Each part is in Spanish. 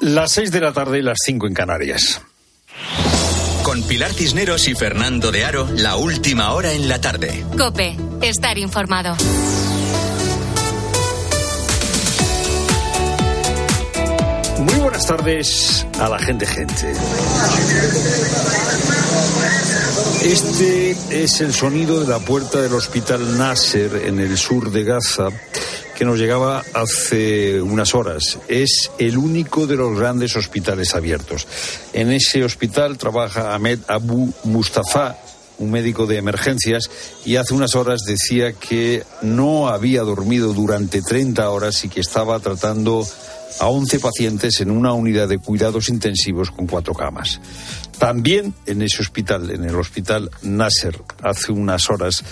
Las seis de la tarde y las cinco en Canarias. Con Pilar Cisneros y Fernando de Aro, la última hora en la tarde. Cope, estar informado. Muy buenas tardes a la gente, gente. Este es el sonido de la puerta del hospital Nasser en el sur de Gaza que nos llegaba hace unas horas. Es el único de los grandes hospitales abiertos. En ese hospital trabaja Ahmed Abu Mustafa, un médico de emergencias, y hace unas horas decía que no había dormido durante 30 horas y que estaba tratando a 11 pacientes en una unidad de cuidados intensivos con cuatro camas. También en ese hospital, en el hospital Nasser, hace unas horas,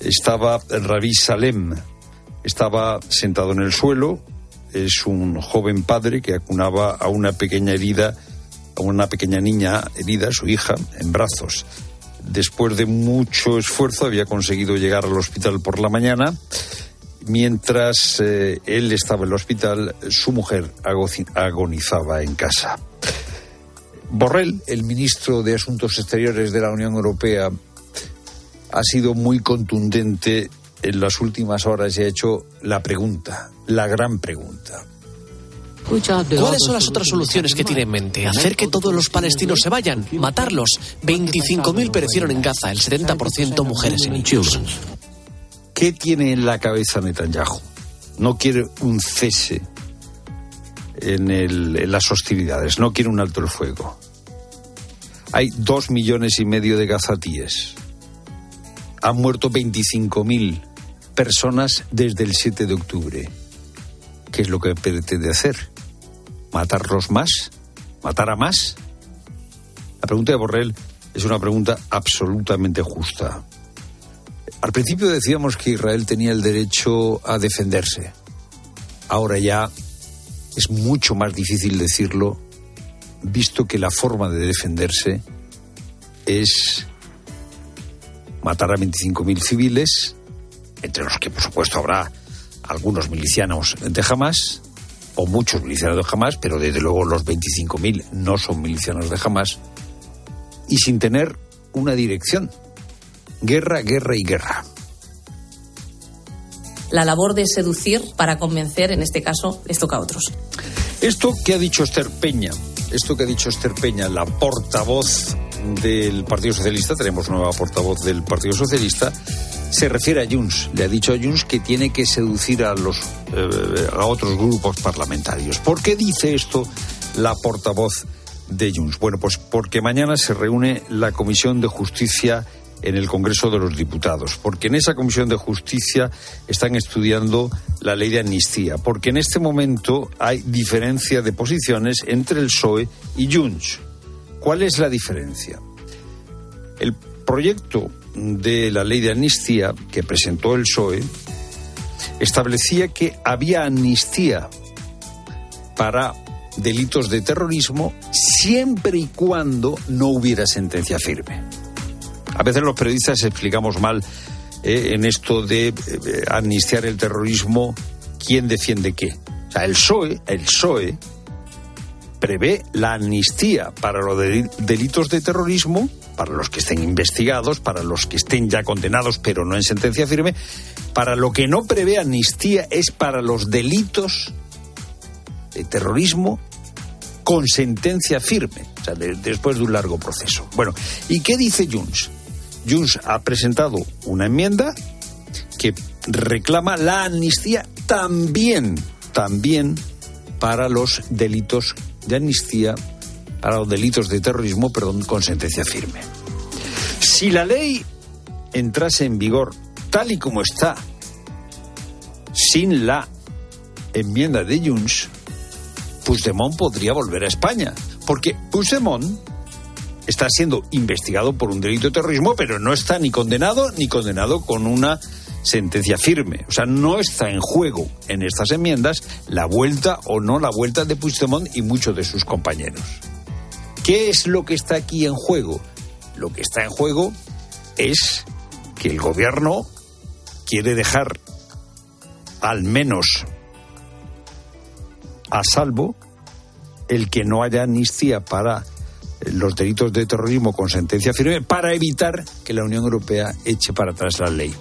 estaba Ravi Salem, estaba sentado en el suelo. Es un joven padre que acunaba a una pequeña herida, a una pequeña niña herida, su hija, en brazos. Después de mucho esfuerzo había conseguido llegar al hospital por la mañana. Mientras eh, él estaba en el hospital, su mujer agonizaba en casa. Borrell, el ministro de Asuntos Exteriores de la Unión Europea, ha sido muy contundente en las últimas horas y ha hecho la pregunta, la gran pregunta. ¿Cuáles son las otras soluciones que tiene en mente? ¿Hacer que todos los palestinos se vayan? ¿Matarlos? 25.000 perecieron en Gaza, el 70% mujeres y niños. ¿Qué tiene en la cabeza Netanyahu? No quiere un cese en, en las hostilidades, no quiere un alto el fuego. Hay dos millones y medio de gazatíes. Han muerto 25.000 personas desde el 7 de octubre. ¿Qué es lo que pretende hacer? ¿Matarlos más? ¿Matar a más? La pregunta de Borrell es una pregunta absolutamente justa. Al principio decíamos que Israel tenía el derecho a defenderse. Ahora ya es mucho más difícil decirlo, visto que la forma de defenderse es matar a 25.000 civiles entre los que por supuesto habrá algunos milicianos de Hamas, o muchos milicianos de Hamas, pero desde luego los 25.000 no son milicianos de Hamas, y sin tener una dirección. Guerra, guerra y guerra. La labor de seducir para convencer, en este caso, les toca a otros. Esto que ha dicho Esther Peña, esto que ha dicho Esther Peña, la portavoz del Partido Socialista, tenemos nueva portavoz del Partido Socialista, se refiere a Junts. Le ha dicho a Junts que tiene que seducir a, los, eh, a otros grupos parlamentarios. ¿Por qué dice esto la portavoz de Junts? Bueno, pues porque mañana se reúne la Comisión de Justicia en el Congreso de los Diputados, porque en esa Comisión de Justicia están estudiando la ley de amnistía, porque en este momento hay diferencia de posiciones entre el PSOE y Junts. ¿Cuál es la diferencia? El proyecto de la ley de amnistía que presentó el PSOE establecía que había amnistía para delitos de terrorismo siempre y cuando no hubiera sentencia firme. A veces los periodistas explicamos mal eh, en esto de eh, amnistiar el terrorismo quién defiende qué. O sea, el PSOE, el PSOE prevé la amnistía para los delitos de terrorismo para los que estén investigados, para los que estén ya condenados pero no en sentencia firme. Para lo que no prevé amnistía es para los delitos de terrorismo con sentencia firme, o sea, después de un largo proceso. Bueno, ¿y qué dice Junts? Junts ha presentado una enmienda que reclama la amnistía también, también para los delitos de amnistía para los delitos de terrorismo, perdón, con sentencia firme. Si la ley entrase en vigor tal y como está, sin la enmienda de Junts, Puigdemont podría volver a España, porque Puigdemont está siendo investigado por un delito de terrorismo, pero no está ni condenado ni condenado con una sentencia firme. O sea, no está en juego en estas enmiendas la vuelta o no la vuelta de Puigdemont y muchos de sus compañeros. ¿Qué es lo que está aquí en juego? Lo que está en juego es que el gobierno quiere dejar al menos a salvo el que no haya amnistía para los delitos de terrorismo con sentencia firme para evitar que la Unión Europea eche para atrás la ley.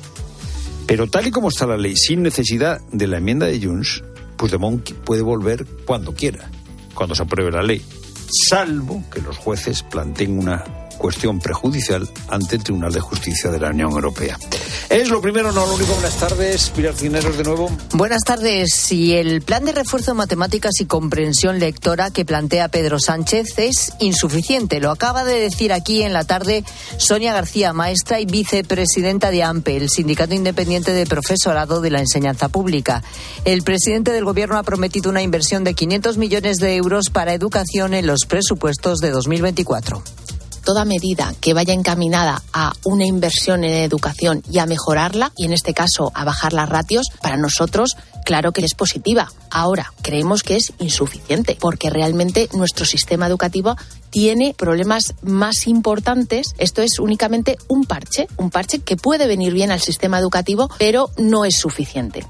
Pero tal y como está la ley, sin necesidad de la enmienda de Junts, Puigdemont puede volver cuando quiera, cuando se apruebe la ley, salvo que los jueces planteen una cuestión prejudicial ante el Tribunal de Justicia de la Unión Europea. Es lo primero, no lo único. Buenas tardes, Pilar Cineros de nuevo. Buenas tardes. Y el plan de refuerzo de matemáticas y comprensión lectora que plantea Pedro Sánchez es insuficiente. Lo acaba de decir aquí en la tarde Sonia García, maestra y vicepresidenta de AMPE, el Sindicato Independiente de Profesorado de la Enseñanza Pública. El presidente del Gobierno ha prometido una inversión de 500 millones de euros para educación en los presupuestos de 2024 toda medida que vaya encaminada a una inversión en educación y a mejorarla, y en este caso a bajar las ratios, para nosotros claro que es positiva. Ahora, creemos que es insuficiente, porque realmente nuestro sistema educativo tiene problemas más importantes. Esto es únicamente un parche, un parche que puede venir bien al sistema educativo, pero no es suficiente.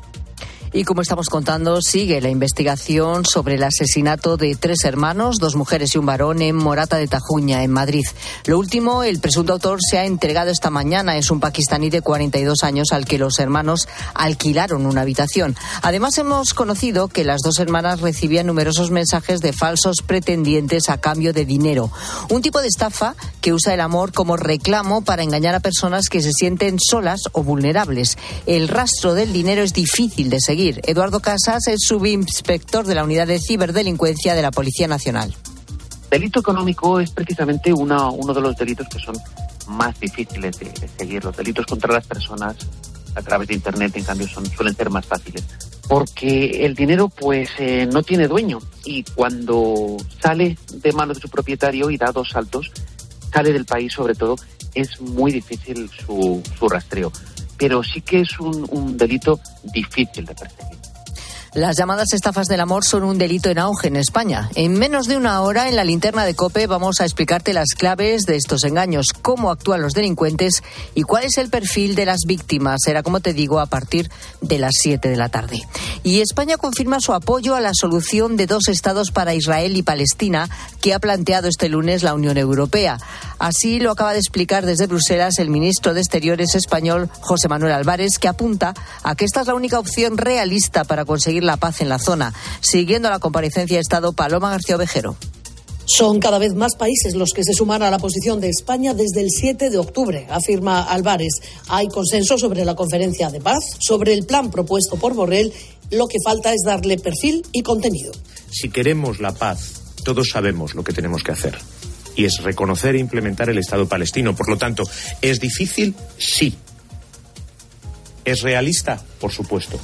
Y como estamos contando, sigue la investigación sobre el asesinato de tres hermanos, dos mujeres y un varón en Morata de Tajuña, en Madrid. Lo último, el presunto autor se ha entregado esta mañana. Es un pakistaní de 42 años al que los hermanos alquilaron una habitación. Además, hemos conocido que las dos hermanas recibían numerosos mensajes de falsos pretendientes a cambio de dinero. Un tipo de estafa que usa el amor como reclamo para engañar a personas que se sienten solas o vulnerables. El rastro del dinero es difícil de seguir Eduardo Casas es subinspector de la Unidad de Ciberdelincuencia de la Policía Nacional. Delito económico es precisamente uno de los delitos que son más difíciles de, seguir. Los delitos contra las personas a través de Internet, en cambio, son, suelen ser más fáciles. Porque el dinero, pues, eh, no tiene dueño. Y cuando sale de manos de su propietario y da dos saltos, sale del país, sobre todo, es muy difícil su rastreo pero sí que es un, delito difícil de perseguir. Las llamadas estafas del amor son un delito en auge en España. En menos de una hora, en la linterna de Cope, vamos a explicarte las claves de estos engaños, cómo actúan los delincuentes y cuál es el perfil de las víctimas. Será, como te digo, a partir de las 7 de la tarde. Y España confirma su apoyo a la solución de dos estados para Israel y Palestina que ha planteado este lunes la Unión Europea. Así lo acaba de explicar desde Bruselas el ministro de Exteriores español, José Manuel Álvarez, que apunta a que esta es la única opción realista para conseguir la paz en la zona. Siguiendo la comparecencia de Estado, Paloma García Ovejero. Son cada vez más países los que se suman a la posición de España desde el 7 de octubre, afirma Álvarez. Hay consenso sobre la conferencia de paz, sobre el plan propuesto por Borrell. Lo que falta es darle perfil y contenido. Si queremos la paz, todos sabemos lo que tenemos que hacer. Y es reconocer e implementar el Estado palestino. Por lo tanto, ¿es difícil? Sí. ¿Es realista? Por supuesto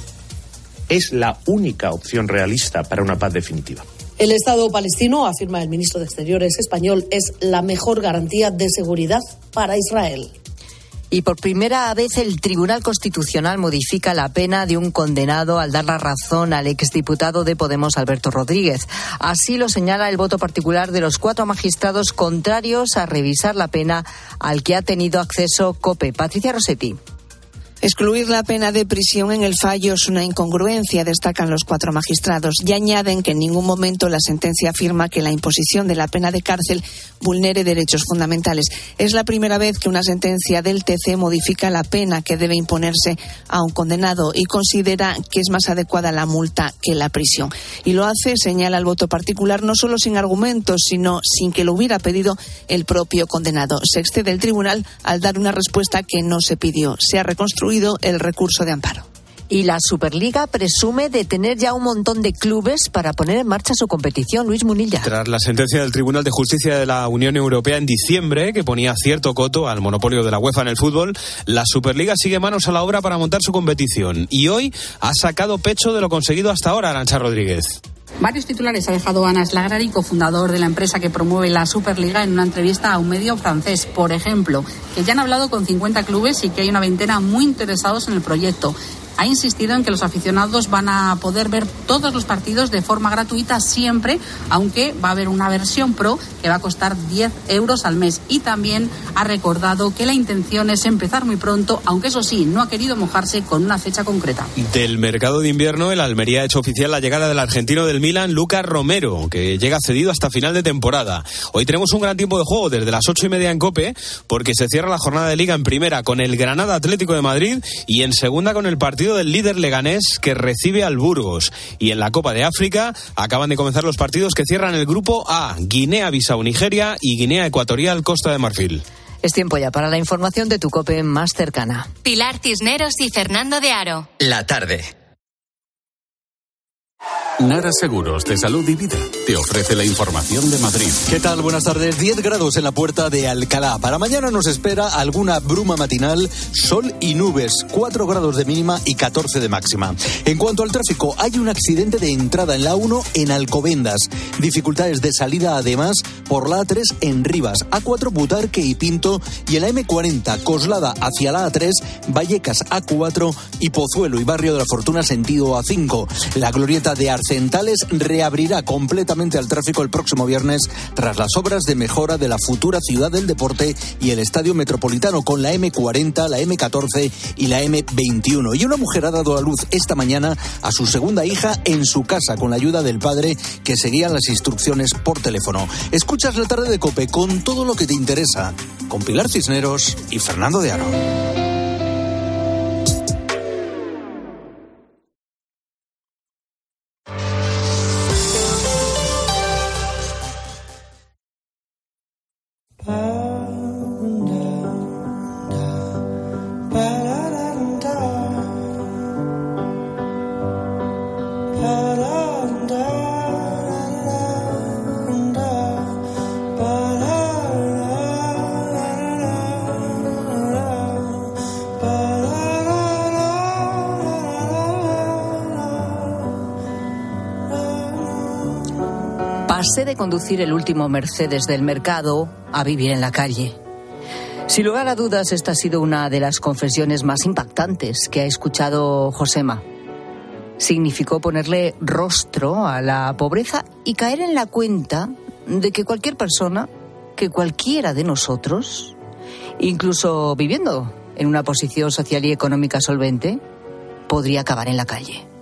es la única opción realista para una paz definitiva. El Estado palestino, afirma el ministro de Exteriores español, es la mejor garantía de seguridad para Israel. Y por primera vez el Tribunal Constitucional modifica la pena de un condenado al dar la razón al exdiputado de Podemos, Alberto Rodríguez. Así lo señala el voto particular de los cuatro magistrados contrarios a revisar la pena al que ha tenido acceso COPE. Patricia Rossetti. Excluir la pena de prisión en el fallo es una incongruencia, destacan los cuatro magistrados, y añaden que en ningún momento la sentencia afirma que la imposición de la pena de cárcel vulnere derechos fundamentales. Es la primera vez que una sentencia del TC modifica la pena que debe imponerse a un condenado y considera que es más adecuada la multa que la prisión. Y lo hace, señala el voto particular, no solo sin argumentos, sino sin que lo hubiera pedido el propio condenado. Se excede el tribunal al dar una respuesta que no se pidió. Se ha reconstruido el recurso de amparo. Y la Superliga presume de tener ya un montón de clubes para poner en marcha su competición. Luis Munilla. Tras la sentencia del Tribunal de Justicia de la Unión Europea en diciembre, que ponía cierto coto al monopolio de la UEFA en el fútbol, la Superliga sigue manos a la obra para montar su competición. Y hoy ha sacado pecho de lo conseguido hasta ahora, Arancha Rodríguez. Varios titulares ha dejado Ana Slagrari, cofundador de la empresa que promueve la Superliga, en una entrevista a un medio francés. Por ejemplo, que ya han hablado con 50 clubes y que hay una veintena muy interesados en el proyecto. Ha insistido en que los aficionados van a poder ver todos los partidos de forma gratuita siempre, aunque va a haber una versión pro que va a costar 10 euros al mes. Y también ha recordado que la intención es empezar muy pronto, aunque eso sí, no ha querido mojarse con una fecha concreta. Del mercado de invierno, el Almería ha hecho oficial la llegada del argentino del Milan, Lucas Romero, que llega cedido hasta final de temporada. Hoy tenemos un gran tiempo de juego desde las ocho y media en Cope, porque se cierra la jornada de liga en primera con el Granada Atlético de Madrid y en segunda con el partido del líder leganés que recibe al Burgos. Y en la Copa de África acaban de comenzar los partidos que cierran el grupo A, Guinea-Bissau, Nigeria y Guinea Ecuatorial, Costa de Marfil. Es tiempo ya para la información de tu COPE más cercana. Pilar Cisneros y Fernando de Aro. La tarde. Nara Seguros de Salud y Vida te ofrece la información de Madrid. ¿Qué tal? Buenas tardes. 10 grados en la puerta de Alcalá. Para mañana nos espera alguna bruma matinal, sol y nubes. 4 grados de mínima y 14 de máxima. En cuanto al tráfico, hay un accidente de entrada en la 1 en Alcobendas. Dificultades de salida además por la A3 en Rivas, A4 Butarque y Pinto y en la M40 Coslada hacia la A3, Vallecas A4 y Pozuelo y Barrio de la Fortuna sentido A5. La glorieta de Arcentales reabrirá completamente al tráfico el próximo viernes tras las obras de mejora de la futura ciudad del deporte y el estadio metropolitano con la M40, la M14 y la M21. Y una mujer ha dado a luz esta mañana a su segunda hija en su casa con la ayuda del padre que seguía las instrucciones por teléfono. Escuchas la tarde de Cope con todo lo que te interesa con Pilar Cisneros y Fernando de Aro. Conducir el último Mercedes del mercado a vivir en la calle. Sin lugar a dudas, esta ha sido una de las confesiones más impactantes que ha escuchado Josema. Significó ponerle rostro a la pobreza y caer en la cuenta de que cualquier persona, que cualquiera de nosotros, incluso viviendo en una posición social y económica solvente, podría acabar en la calle.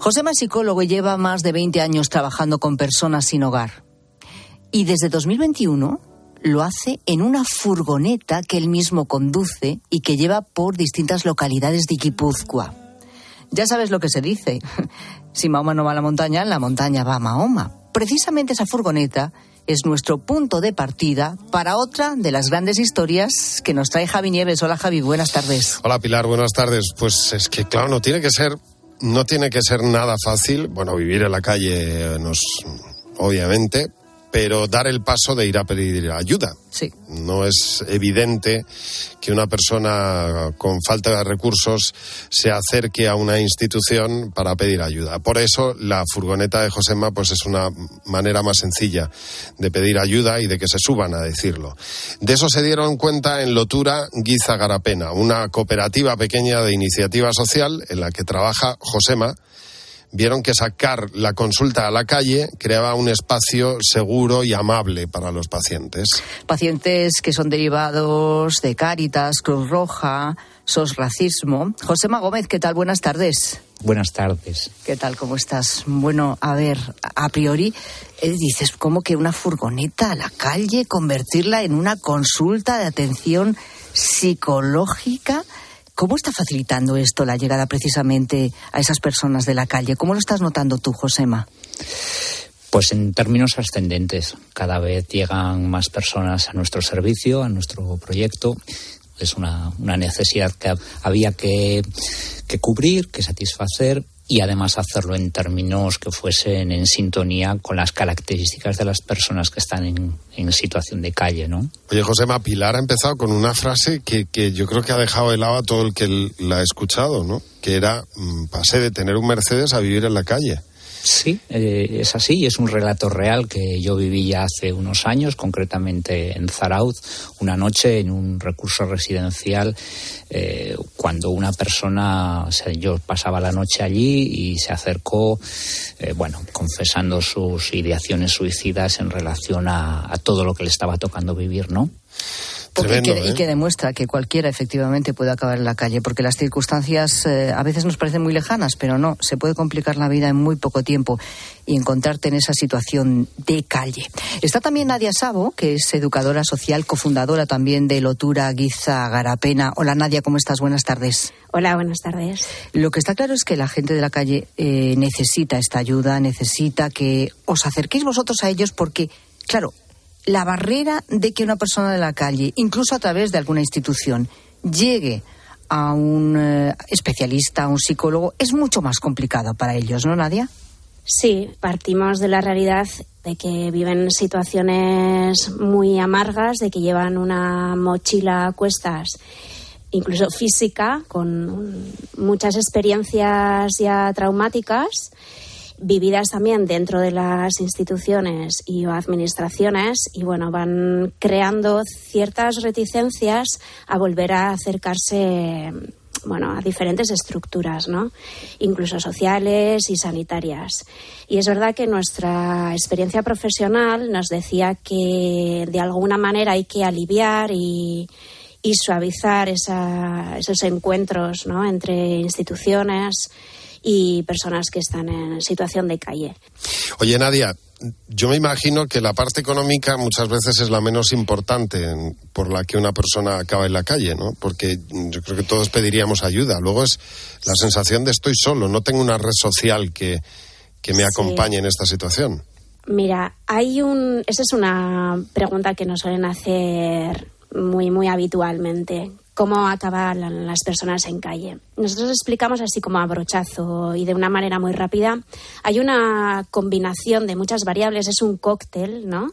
Josema es psicólogo y lleva más de 20 años trabajando con personas sin hogar. Y desde 2021 lo hace en una furgoneta que él mismo conduce y que lleva por distintas localidades de Guipúzcoa. Ya sabes lo que se dice. Si Mahoma no va a la montaña, la montaña va a Mahoma. Precisamente esa furgoneta es nuestro punto de partida para otra de las grandes historias que nos trae Javi Nieves. Hola Javi, buenas tardes. Hola Pilar, buenas tardes. Pues es que claro, no tiene que ser no tiene que ser nada fácil, bueno, vivir en la calle nos, obviamente, pero dar el paso de ir a pedir ayuda. Sí. No es evidente que una persona con falta de recursos se acerque a una institución para pedir ayuda. Por eso la furgoneta de Josema pues es una manera más sencilla de pedir ayuda y de que se suban a decirlo. De eso se dieron cuenta en Lotura Guiza Garapena, una cooperativa pequeña de iniciativa social en la que trabaja Josema vieron que sacar la consulta a la calle creaba un espacio seguro y amable para los pacientes. Pacientes que son derivados de Cáritas, Cruz Roja, SOS Racismo. José Gómez, ¿qué tal? Buenas tardes. Buenas tardes. ¿Qué tal? ¿Cómo estás? Bueno, a ver, a priori eh, dices, ¿cómo que una furgoneta a la calle, convertirla en una consulta de atención psicológica? ¿Cómo está facilitando esto la llegada precisamente a esas personas de la calle? ¿Cómo lo estás notando tú, Josema? Pues en términos ascendentes, cada vez llegan más personas a nuestro servicio, a nuestro proyecto. Es una, necesidad que había que, que cubrir, que satisfacer y además hacerlo en términos que fuesen en sintonía con las características de las personas que están en, situación de calle, ¿no? Oye, José Pilar ha empezado con una frase que, que yo creo que ha dejado helado a todo el que la ha escuchado, ¿no? Que era, mm, pasé de tener un Mercedes a vivir en la calle. Sí, eh, es así, es un relato real que yo viví ya hace unos años, concretamente en Zarauz, una noche en un recurso residencial, eh, cuando una persona, o sea, yo pasaba la noche allí y se acercó, eh, bueno, confesando sus ideaciones suicidas en relación a, a todo lo que le estaba tocando vivir, ¿no? Y, ¿eh? que, demuestra que cualquiera efectivamente puede acabar en la calle, porque las circunstancias eh, a veces nos parecen muy lejanas, pero no, se puede complicar la vida en muy poco tiempo y encontrarte en esa situación de calle. Está también Nadia Sabo, que es educadora social, cofundadora también de Lotura Guiza Garapena. Hola Nadia, ¿cómo estás? Buenas tardes. Hola, buenas tardes. Lo que está claro es que la gente de la calle eh, necesita esta ayuda, necesita que os acerquéis vosotros a ellos porque, claro, la barrera de que una persona de la calle, incluso a través de alguna institución, llegue a un eh, especialista, a un psicólogo, es mucho más complicado para ellos, ¿no, Nadia? Sí, partimos de la realidad de que viven situaciones muy amargas, de que llevan una mochila a cuestas, incluso física, con muchas experiencias ya traumáticas vividas también dentro de las instituciones y administraciones y bueno van creando ciertas reticencias a volver a acercarse bueno, a diferentes estructuras, ¿no? Incluso sociales y sanitarias. Y es verdad que nuestra experiencia profesional nos decía que de alguna manera hay que aliviar y, suavizar esos encuentros ¿no? entre instituciones y personas que están en situación de calle. Oye, Nadia, yo me imagino que la parte económica muchas veces es la menos importante por la que una persona acaba en la calle, ¿no? Porque yo creo que todos pediríamos ayuda. Luego es la sensación de estoy solo, no tengo una red social que, que me acompañe en esta situación. Mira, hay un. Esa es una pregunta que nos suelen hacer muy, muy habitualmente cómo acaban las personas en calle. Nosotros explicamos así como a brochazo y de una manera muy rápida. Hay una combinación de muchas variables, es un cóctel, ¿no?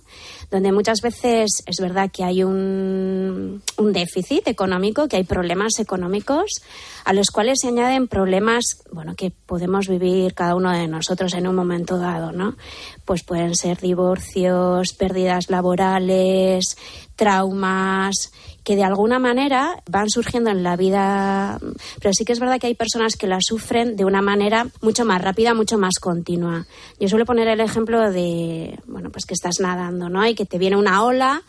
Donde muchas veces es verdad que hay un, un déficit económico, que hay problemas económicos, a los cuales se añaden problemas, bueno, que podemos vivir cada uno de nosotros en un momento dado, ¿no? Pues pueden ser divorcios, pérdidas laborales, traumas que de alguna manera van surgiendo en la vida, pero sí que es verdad que hay personas que la sufren de una manera mucho más rápida, mucho más continua. Yo suelo poner el ejemplo de, bueno, pues que estás nadando, ¿no? Y que te viene una ola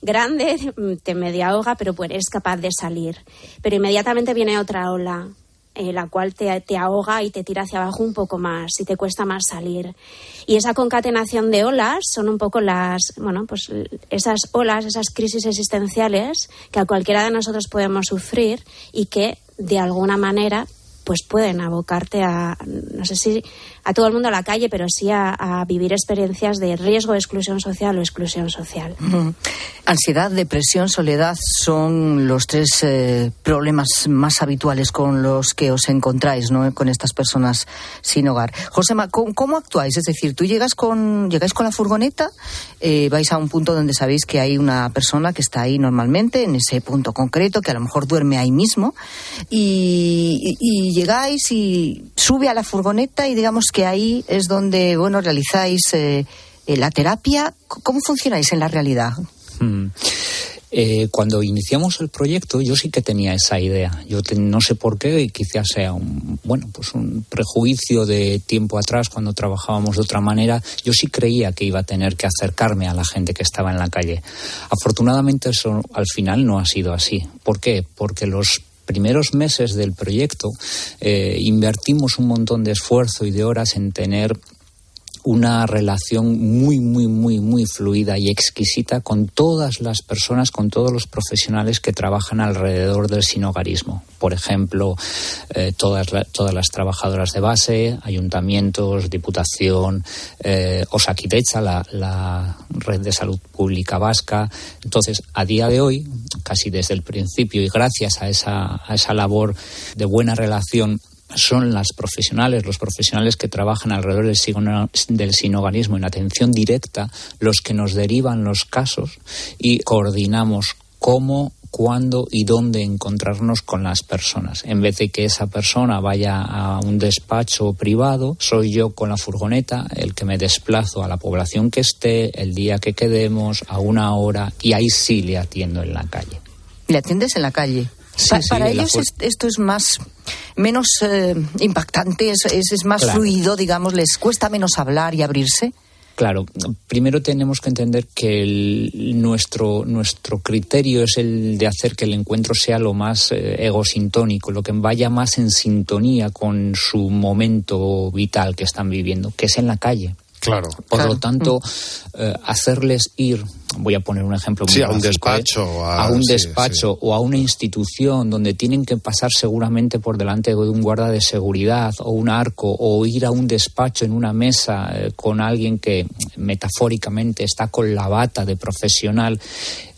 grande, te media ahoga, pero pues eres capaz de salir. Pero inmediatamente viene otra ola eh, la cual te, te, ahoga y te tira hacia abajo un poco más y te cuesta más salir. Y esa concatenación de olas son un poco las, bueno, pues esas olas, esas crisis existenciales que a cualquiera de nosotros podemos sufrir y que de alguna manera pues pueden abocarte a, no sé si a todo el mundo a la calle, pero sí a, vivir experiencias de riesgo de exclusión social o exclusión social. Ansiedad, depresión, soledad son los tres eh, problemas más habituales con los que os encontráis, ¿no? Con estas personas sin hogar. Josema, ¿cómo, actuáis? Es decir, tú llegas con, llegáis con la furgoneta, eh, vais a un punto donde sabéis que hay una persona que está ahí normalmente, en ese punto concreto, que a lo mejor duerme ahí mismo, y, y llegáis y sube a la furgoneta y digamos que ahí es donde, bueno, realizáis eh, eh, la terapia. ¿Cómo funcionáis en la realidad? Hmm. Eh, cuando iniciamos el proyecto yo sí que tenía esa idea. Yo no sé por qué, y quizás sea un, bueno, pues un prejuicio de tiempo atrás cuando trabajábamos de otra manera. Yo sí creía que iba a tener que acercarme a la gente que estaba en la calle. Afortunadamente eso al final no ha sido así. ¿Por qué? Porque los primeros meses del proyecto eh, invertimos un montón de esfuerzo y de horas en tener una relación muy, muy, muy, muy fluida y exquisita con todas las personas, con todos los profesionales que trabajan alrededor del sinogarismo. Por ejemplo, eh, todas, todas las trabajadoras de base, ayuntamientos, diputación, eh, Osakidecha, la, la red de salud pública vasca. Entonces, a día de hoy, casi desde el principio y gracias a esa, a esa labor de buena relación son las profesionales, los profesionales que trabajan alrededor del sinoganismo en atención directa, los que nos derivan los casos y coordinamos cómo cuándo y dónde encontrarnos con las personas. En vez de que esa persona vaya a un despacho privado, soy yo con la furgoneta el que me desplazo a la población que esté, el día que quedemos, a una hora, y ahí sí le atiendo en la calle. ¿Le atiendes en la calle? Para ellos esto es más menos eh, impactante, es, es, más fluido, digamos, les cuesta menos hablar y abrirse. Claro, primero tenemos que entender que nuestro, nuestro criterio es el de hacer que el encuentro sea lo más eh, egosintónico, lo que vaya más en sintonía con su momento vital que están viviendo, que es en la calle. Claro. Por lo tanto, eh, hacerles ir voy a poner un ejemplo muy sí, a un despacho ¿eh? a, un despacho o a una institución donde tienen que pasar seguramente por delante de un guarda de seguridad o un arco o ir a un despacho en una mesa eh, con alguien que metafóricamente está con la bata de profesional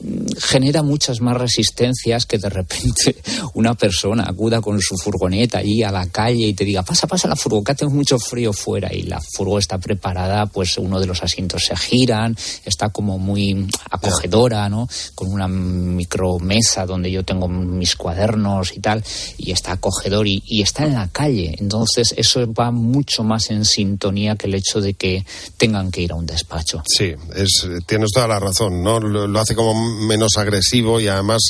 mm, genera muchas más resistencias que de repente una persona acuda con su furgoneta allí a la calle y te diga pasa pasa la furgoneta que tengo mucho frío fuera y la furgo está preparada pues uno de los asientos se giran está como muy acogedora, ¿no? Con una micromesa donde yo tengo mis cuadernos y tal, y está acogedor y, está en la calle. Entonces, eso va mucho más en sintonía que el hecho de que tengan que ir a un despacho. Sí, es, tienes toda la razón, ¿no? Lo, hace como menos agresivo y además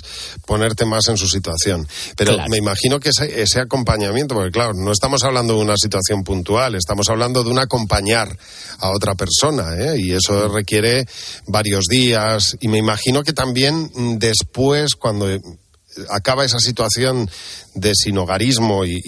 ponerte más en su situación. Pero me imagino que ese, ese acompañamiento, porque claro, no estamos hablando de una situación puntual, estamos hablando de un acompañar a otra persona, ¿eh? Y eso requiere varios días y me imagino que también mm, después, cuando acaba esa situación de sinogarismo y,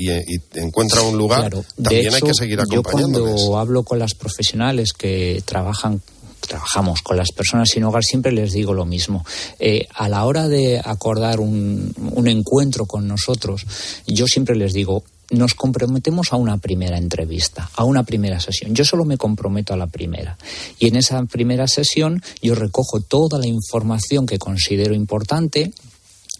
encuentra un lugar, también hay que seguir acompañándoles. Yo cuando hablo con las profesionales que trabajan trabajamos con las personas sin hogar, siempre les digo lo mismo. Eh, a la hora de acordar un, un encuentro con nosotros, yo siempre les digo, nos comprometemos a una primera entrevista, a una primera sesión. Yo solo me comprometo a la primera. Y en esa primera sesión yo recojo toda la información que considero importante,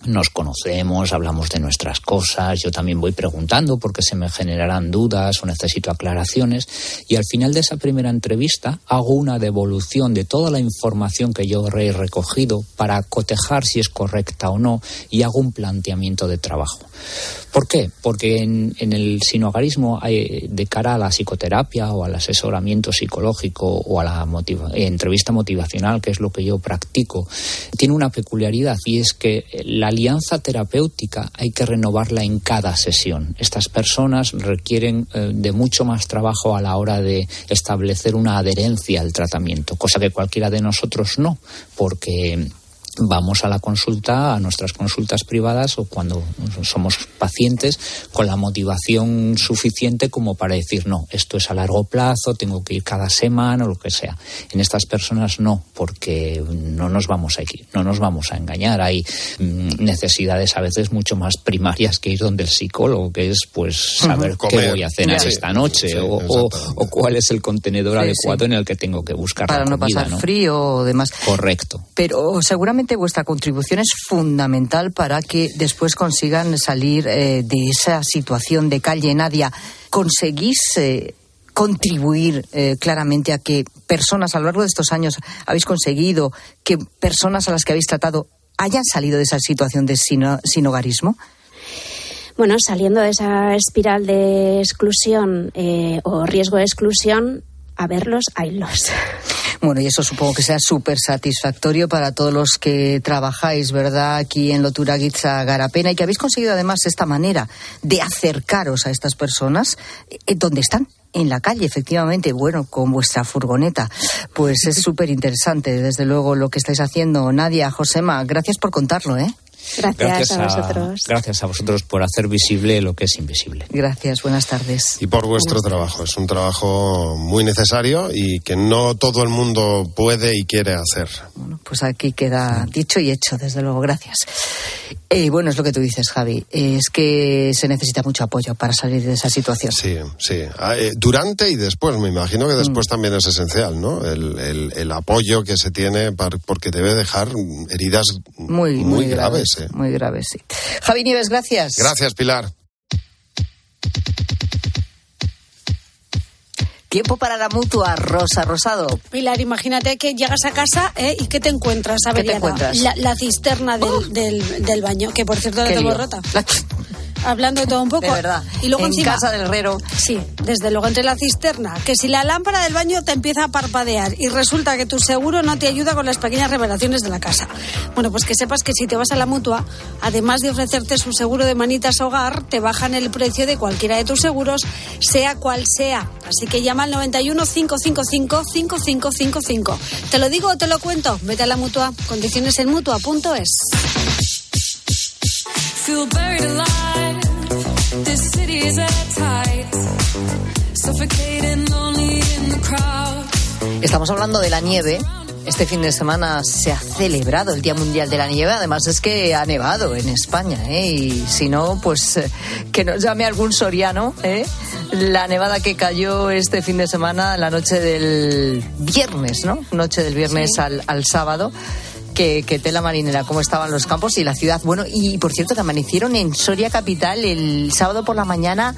nos conocemos, hablamos de nuestras cosas, yo también voy preguntando porque se me generarán dudas o necesito aclaraciones y al final de esa primera entrevista hago una devolución de toda la información que yo he recogido para cotejar si es correcta o no y hago un planteamiento de trabajo. ¿Por qué? Porque en, el sinogarismo hay, de cara a la psicoterapia o al asesoramiento psicológico o a la entrevista motivacional, que es lo que yo practico, tiene una peculiaridad y es que la alianza terapéutica hay que renovarla en cada sesión. Estas personas requieren eh, de mucho más trabajo a la hora de establecer una adherencia al tratamiento, cosa que cualquiera de nosotros no, porque vamos a la consulta, a nuestras consultas privadas o cuando somos pacientes con la motivación suficiente como para decir, no, esto es a largo plazo, tengo que ir cada semana o lo que sea. En estas personas no, porque no nos vamos a ir, no nos vamos a engañar. Hay mm, necesidades a veces mucho más primarias que ir donde el psicólogo, que es pues saber qué voy a cenar esta noche o, cuál es el contenedor adecuado en el que tengo que buscar para no pasar frío o demás. Correcto. Pero seguramente vuestra contribución es fundamental para que después consigan salir eh, de esa situación de calle. Nadia, ¿conseguís eh, contribuir eh, claramente a que personas a lo largo de estos años habéis conseguido que personas a las que habéis tratado hayan salido de esa situación de sin, hogarismo? Bueno, saliendo de esa espiral de exclusión o riesgo de exclusión, a verlos, haylos. Bueno, y eso supongo que sea súper satisfactorio para todos los que trabajáis, ¿verdad?, aquí en Lotura Gitza Garapena y que habéis conseguido además esta manera de acercaros a estas personas eh, donde están en la calle, efectivamente, bueno, con vuestra furgoneta. Pues es súper interesante, desde luego, lo que estáis haciendo. Nadia, Josema, gracias por contarlo, ¿eh? Gracias, a, vosotros. Gracias a vosotros por hacer visible lo que es invisible. Gracias, buenas tardes. Y por vuestro trabajo. Es un trabajo muy necesario y que no todo el mundo puede y quiere hacer. Bueno, pues aquí queda dicho y hecho, desde luego. Gracias. Eh, bueno, es lo que tú dices, Javi. es que se necesita mucho apoyo para salir de esa situación. Sí, sí. Ah, eh, durante y después, me imagino que después mm. también es esencial, ¿no? El, el, apoyo que se tiene porque debe dejar heridas muy, muy, graves. ¿Eh? Muy graves, sí. Javi Nieves, gracias. Gracias, Pilar. Tiempo para la mutua, Rosa Rosado. Pilar, imagínate que llegas a casa ¿eh? y ¿qué te encuentras, ¿Qué te encuentras? La, la cisterna del, del, del baño, que por cierto la tengo lío. rota. Hablando de todo un poco. De verdad. Y luego En encima, casa del herrero. Sí, desde luego entre la cisterna, que si la lámpara del baño te empieza a parpadear y resulta que tu seguro no te ayuda con las pequeñas revelaciones de la casa. Bueno, pues que sepas que si te vas a la mutua, además de ofrecerte su seguro de manitas hogar, te bajan el precio de cualquiera de tus seguros, sea cual sea. Así que llama al 91 555 5555. ¿Te lo digo o te lo cuento? Vete a la mutua. Condiciones en mutua.es. Feel buried alive. This city is at tight. Suffocating, lonely in the crowd. Estamos hablando de la nieve. Este fin de semana se ha celebrado el Día Mundial de la Nieve. Además es que ha nevado en España, ¿eh? Y si no, pues eh, que nos llame algún soriano, ¿eh? La nevada que cayó este fin de semana, la noche del viernes, ¿no? Noche del viernes al, al sábado. Que, que tela marinera, cómo estaban los campos y la ciudad. Bueno, y por cierto que amanecieron en Soria Capital el sábado por la mañana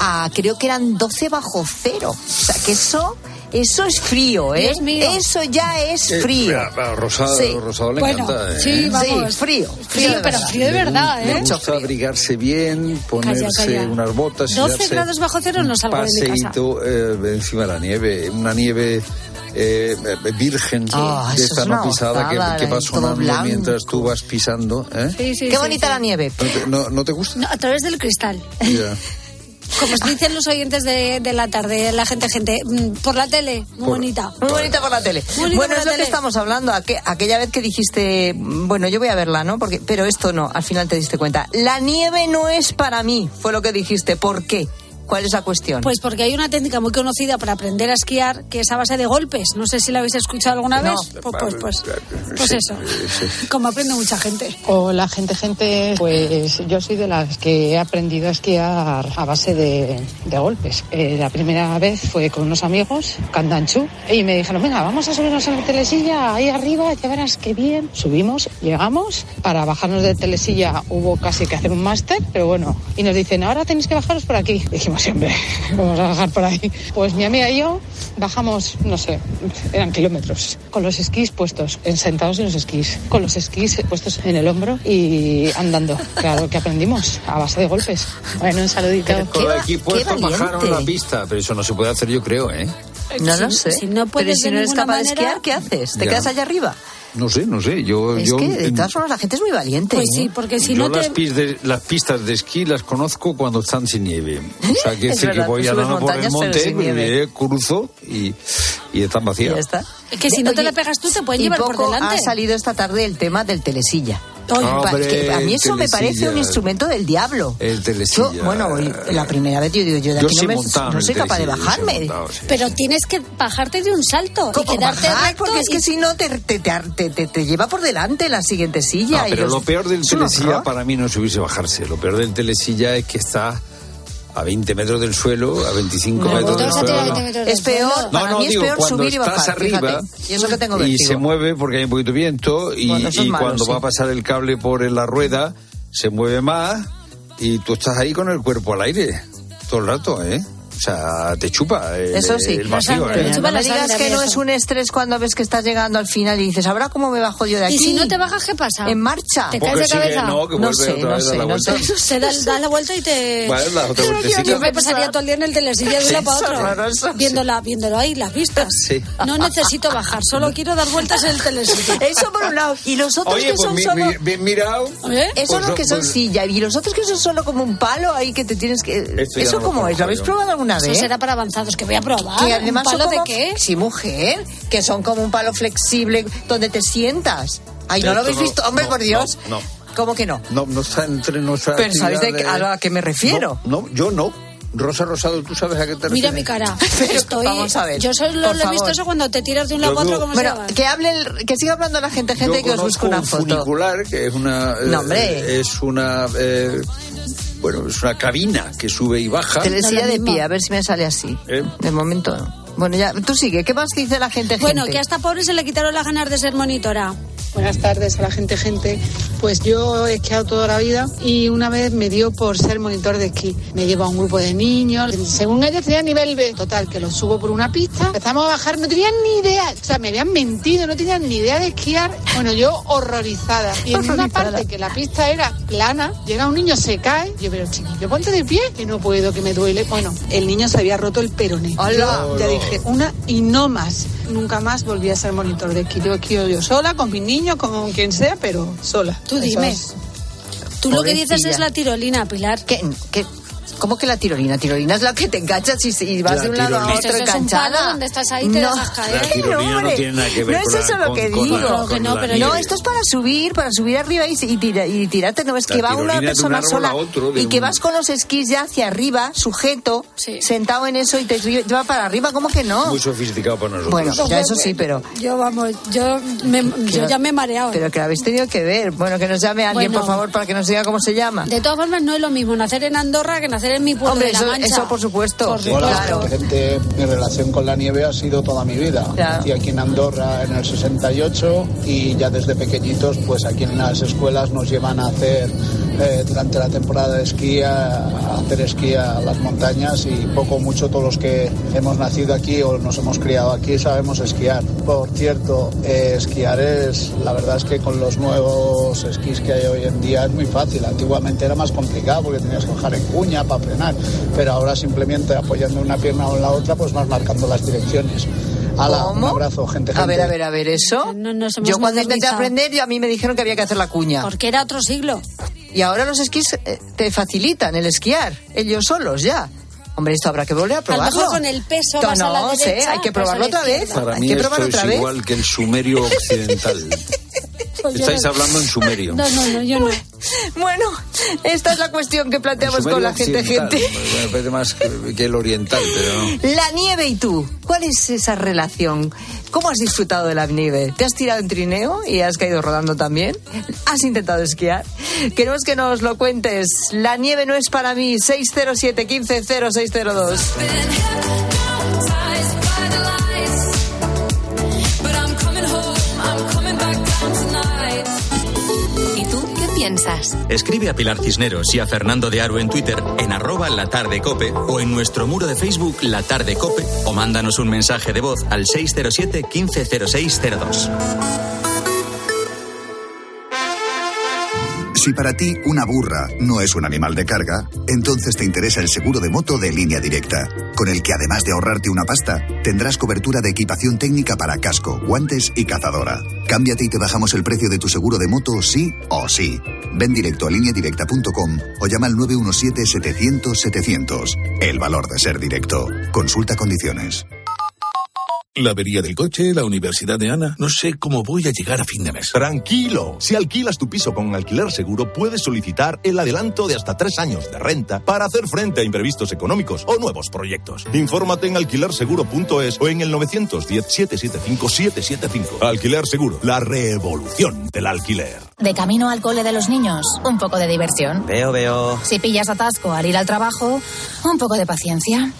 a creo que eran 12 bajo cero. O sea, que eso, eso es frío, ¿eh? Dios mío. Eso ya es Eh, frío. a- a Rosado, Sí. Rosado le Bueno, encanta. ¿eh? sí, vamos. Sí, frío. Frío, pero frío de verdad, Le ¿eh? gusta abrigarse bien, ponerse calla. unas botas y 12 darse grados bajo cero no salgo de mi casa. paseíto eh, encima de la nieve, una nieve eh, eh, virgen Ah, de eso esta es no pisada que, gozada, que va sonando mientras tú vas pisando. ¿eh? Sí, sí, Qué sí, bonita sí. la nieve. ¿No, te, no- no te gusta? No, a través del cristal. Como os dicen los oyentes de, de la tarde, la gente, gente, mm, por la tele, muy Por- bonita. Muy bonita por la tele. Muy bueno, es lo que estamos hablando. aqu- aquella vez que dijiste, mm, bueno, yo voy a verla, ¿no? Porque, pero esto no, al final te diste cuenta. La nieve no es para mí, fue lo que dijiste. ¿Por qué? ¿Cuál es la cuestión? Pues porque hay una técnica muy conocida para aprender a esquiar que es a base de golpes. No sé si la habéis escuchado alguna No. vez. Pues, pues, pues, pues Sí, eso. sí, sí. Como aprende mucha gente. Hola, gente, gente. Pues yo soy de las que he aprendido a esquiar a base de, de golpes. Eh, la primera vez fue con unos amigos, Candanchú, y me dijeron, venga, vamos a subirnos a la telesilla ahí arriba, ya verás qué bien. Subimos, llegamos. Para bajarnos de telesilla hubo casi que hacer un máster, pero bueno. Y nos dicen, ahora tenéis que bajaros por aquí. Dijimos, siempre, vamos a bajar por ahí. Pues mi amiga y yo bajamos, no sé, eran kilómetros, con los esquís puestos, en- sentados en los esquís, con los esquís puestos en el hombro y andando. Claro que aprendimos a base de golpes. Bueno, un saludito. Con va- equipos qué bajaron la pista, pero eso no se puede hacer, yo creo, ¿eh? no si- lo sé. si no pero puedes si de no eres capaz de esquiar, ¿qué haces? ¿Te Ya. quedas allá arriba? No sé, no sé. Yo, Es yo, que, de en- todas formas, la gente es muy valiente. Pues ¿eh? sí, porque si yo no te... las, pis de- las pistas de esquí las conozco cuando están sin nieve. O sea, que, Es sé que verdad, voy andando por el monte, eh, cruzo y, y están vacías. Ya está. Es que si no te Oye, la pegas tú, te pueden y llevar por poco delante. ha salido esta tarde el tema del telesilla. Oye, que a mí eso me parece un instrumento del diablo. El telesilla. Yo, bueno, la primera vez yo digo, yo de Yo aquí sí no, me- no soy capaz de yo bajarme. montaba, sí. Pero tienes que bajarte de un salto y ¿Cómo quedarte bajar? recto Porque es y- que si no te, te, te, te- te- te lleva por delante la siguiente silla. Ah, y pero los- lo peor del es telesilla para mí no es subirse bajarse. Lo peor del telesilla es que está a 20 metros del suelo, a 25 No, metros del suelo. 20 metros del Es peor, para No, no, mí es digo, peor cuando subir y estás bajar, arriba fíjate. Y eso que tengo y se mueve porque hay un poquito de viento y, Bueno, cuando sí. va a pasar el cable por la rueda se mueve más y tú estás ahí con el cuerpo al aire todo el rato, ¿eh? O sea, te chupa el, Eso sí, el la vacío, ¿eh? te chupa no la me digas que no es un estrés cuando ves que estás llegando al final y dices, ¿ahora cómo me bajo yo de aquí? Y si no te bajas, ¿qué pasa? En marcha. Te caes de cabeza. no, que No sé, otra no vez a sé, la no vuelta. sé. Se da, da la vuelta y te... Vale, la otra vueltecita. Yo me pasaría todo el día en el telesilla de un lado para horroroso. Viéndola, viéndolo ahí, las vistas. Sí. No necesito bajar, solo quiero dar vueltas en el telesilla. Eso por un lado. Y los otros Oye, que pues son mi- solo... mi- bien mirado. ¿Eh? Esos Pues los que son pues- silla y los otros que son solo como un palo ahí que te tienes que... Esto ¿Eso no cómo es? ¿Lo habéis probado alguna Eso vez? será para avanzados, que voy a probar. Que además ¿Un son palo como- de qué? Sí, mujer, que son como un palo flexible donde te sientas. Ay, ¿no lo Esto habéis no- visto? Hombre, no, por Dios. no, no. ¿Cómo que no? No, no está entre nuestras Pero ¿sabéis de qué- a lo que me refiero? No, no, yo no. Rosa Rosado, ¿tú sabes a qué te refieres? Mira mi cara. Estoy... vamos a ver, Yo solo por lo he visto eso cuando te tiras de un lado para otro como se Bueno, llama. que hable, el- que siga hablando la gente, gente Yo que os busque una un foto. funicular, que es una... eh, No, hombre. es una... eh, bueno, es una cabina que sube y baja. No, lo de pie, a ver si me sale así. ¿Eh? De momento no. Bueno, ya, tú sigue. ¿Qué más dice la gente? Bueno, gente? que a esta pobre se le quitaron las ganas de ser monitora. Buenas tardes a la gente, gente. Pues yo he esquiado toda la vida y una vez me dio por ser monitor de esquí. Me lleva a un grupo de niños. Según ellos tenía nivel B. Total, que los subo por una pista. Empezamos a bajar, no tenían ni idea. O sea, me habían mentido, no tenían ni idea de esquiar. Bueno, yo horrorizada. Y en una parte que la pista era plana, llega un niño, se cae. Yo, pero chiquillo, ponte de pie, que no puedo, que me duele. Bueno, el niño se había roto el peroné. Yo ya dije, una y no más. Nunca más volví a ser monitor de esquí. Yo esquío yo sola, con mis niños, con quien sea, pero sola. Tú dime. es. Tú lo que dices es la tirolina, Pilar. ¿Qué, qué- ¿Cómo que la tirolina? Tirolina es la que te enganchas y, y vas La de un lado a tirolina. otro Eso es un enganchada. palo donde estás ahí te dejas caer. La tirolina no hombre, tiene nada que ver no con es la- eso lo con- que con digo. la- con no, la pero no, esto es para subir, para subir arriba y, y, tira- y tirarte. No es La que va tirolina una persona sola otro, y que un- vas con los esquís ya hacia arriba, sujeto, sentado en eso y te lleva para arriba. ¿Cómo que no? Muy sofisticado para nosotros. Bueno, ya eso sí, pero... Yo, vamos, yo, me- yo ya me he mareado. Pero que habéis tenido que ver. Bueno, que nos llame alguien, Bueno. por favor, para que nos diga cómo se llama. De todas formas, no es lo mismo nacer en Andorra que nacer en mi pueblo Hombre, de La eso- Mancha. eso por supuesto. Por Sí, supuesto. claro. Gente, mi relación con la nieve ha sido toda mi vida. Claro. Nací aquí en Andorra en el 68 y ya desde pequeñitos, pues aquí en las escuelas nos llevan a hacer eh, durante la temporada de esquí a, a hacer esquí a las montañas y poco o mucho todos los que hemos nacido aquí o nos hemos criado aquí sabemos esquiar. Por cierto, eh, esquiar es, la verdad es que con los nuevos esquís que hay hoy en día es muy fácil. Antiguamente era más complicado porque tenías que bajar en cuña para frenar, pero ahora simplemente apoyando una pierna o en la otra pues vas marcando las direcciones. Hala, un abrazo, gente, gente. A ver, a ver, a ver, eso. hemos yo cuando intenté aprender, yo, a mí me dijeron que había que hacer la cuña. Porque era otro siglo. Y ahora los esquís eh, te facilitan el esquiar, ellos solos ya. Hombre, esto habrá que volver a A lo probarlo. mejor con el peso No, vas a la no sé, derecha, hay que a probarlo otra vez. Para hay mí que esto probarlo es otra vez. igual que el sumerio occidental. Estáis no- hablando en sumerio. No, no, no, yo no. Bueno, esta es la cuestión que planteamos con la gente, occidental. gente. Me parece más que, que el oriental, pero no. La nieve y tú, ¿cuál es esa relación? ¿Cómo has disfrutado de la nieve? ¿Te has tirado en trineo y has caído rodando también? ¿Has intentado esquiar? Queremos que nos lo cuentes. La nieve no es para mí. 607 15 0602. Escribe a Pilar Cisneros y a Fernando de Aro en Twitter en arroba la tarde cope o en nuestro muro de Facebook La Tarde Cope o mándanos un mensaje de voz al 607 150602. Si para ti una burra no es un animal de carga, entonces te interesa el seguro de moto de línea directa, con el que además de ahorrarte una pasta, tendrás cobertura de equipación técnica para casco, guantes y cazadora. Cámbiate y te bajamos el precio de tu seguro de moto sí o sí. Ven directo a lineadirecta.com o llama al 917-700-700. El valor de ser directo. Consulta condiciones. La avería del coche, la universidad de Ana. No sé cómo voy a llegar a fin de mes. Tranquilo, si alquilas tu piso con alquiler seguro, puedes solicitar el adelanto de hasta tres años de renta para hacer frente a imprevistos económicos o nuevos proyectos. Infórmate en alquilerseguro.es o en el 910-775-775. Alquiler Seguro, la revolución del alquiler. De camino al cole de los niños, un poco de diversión. Veo, veo. Si pillas atasco al ir al trabajo, un poco de paciencia.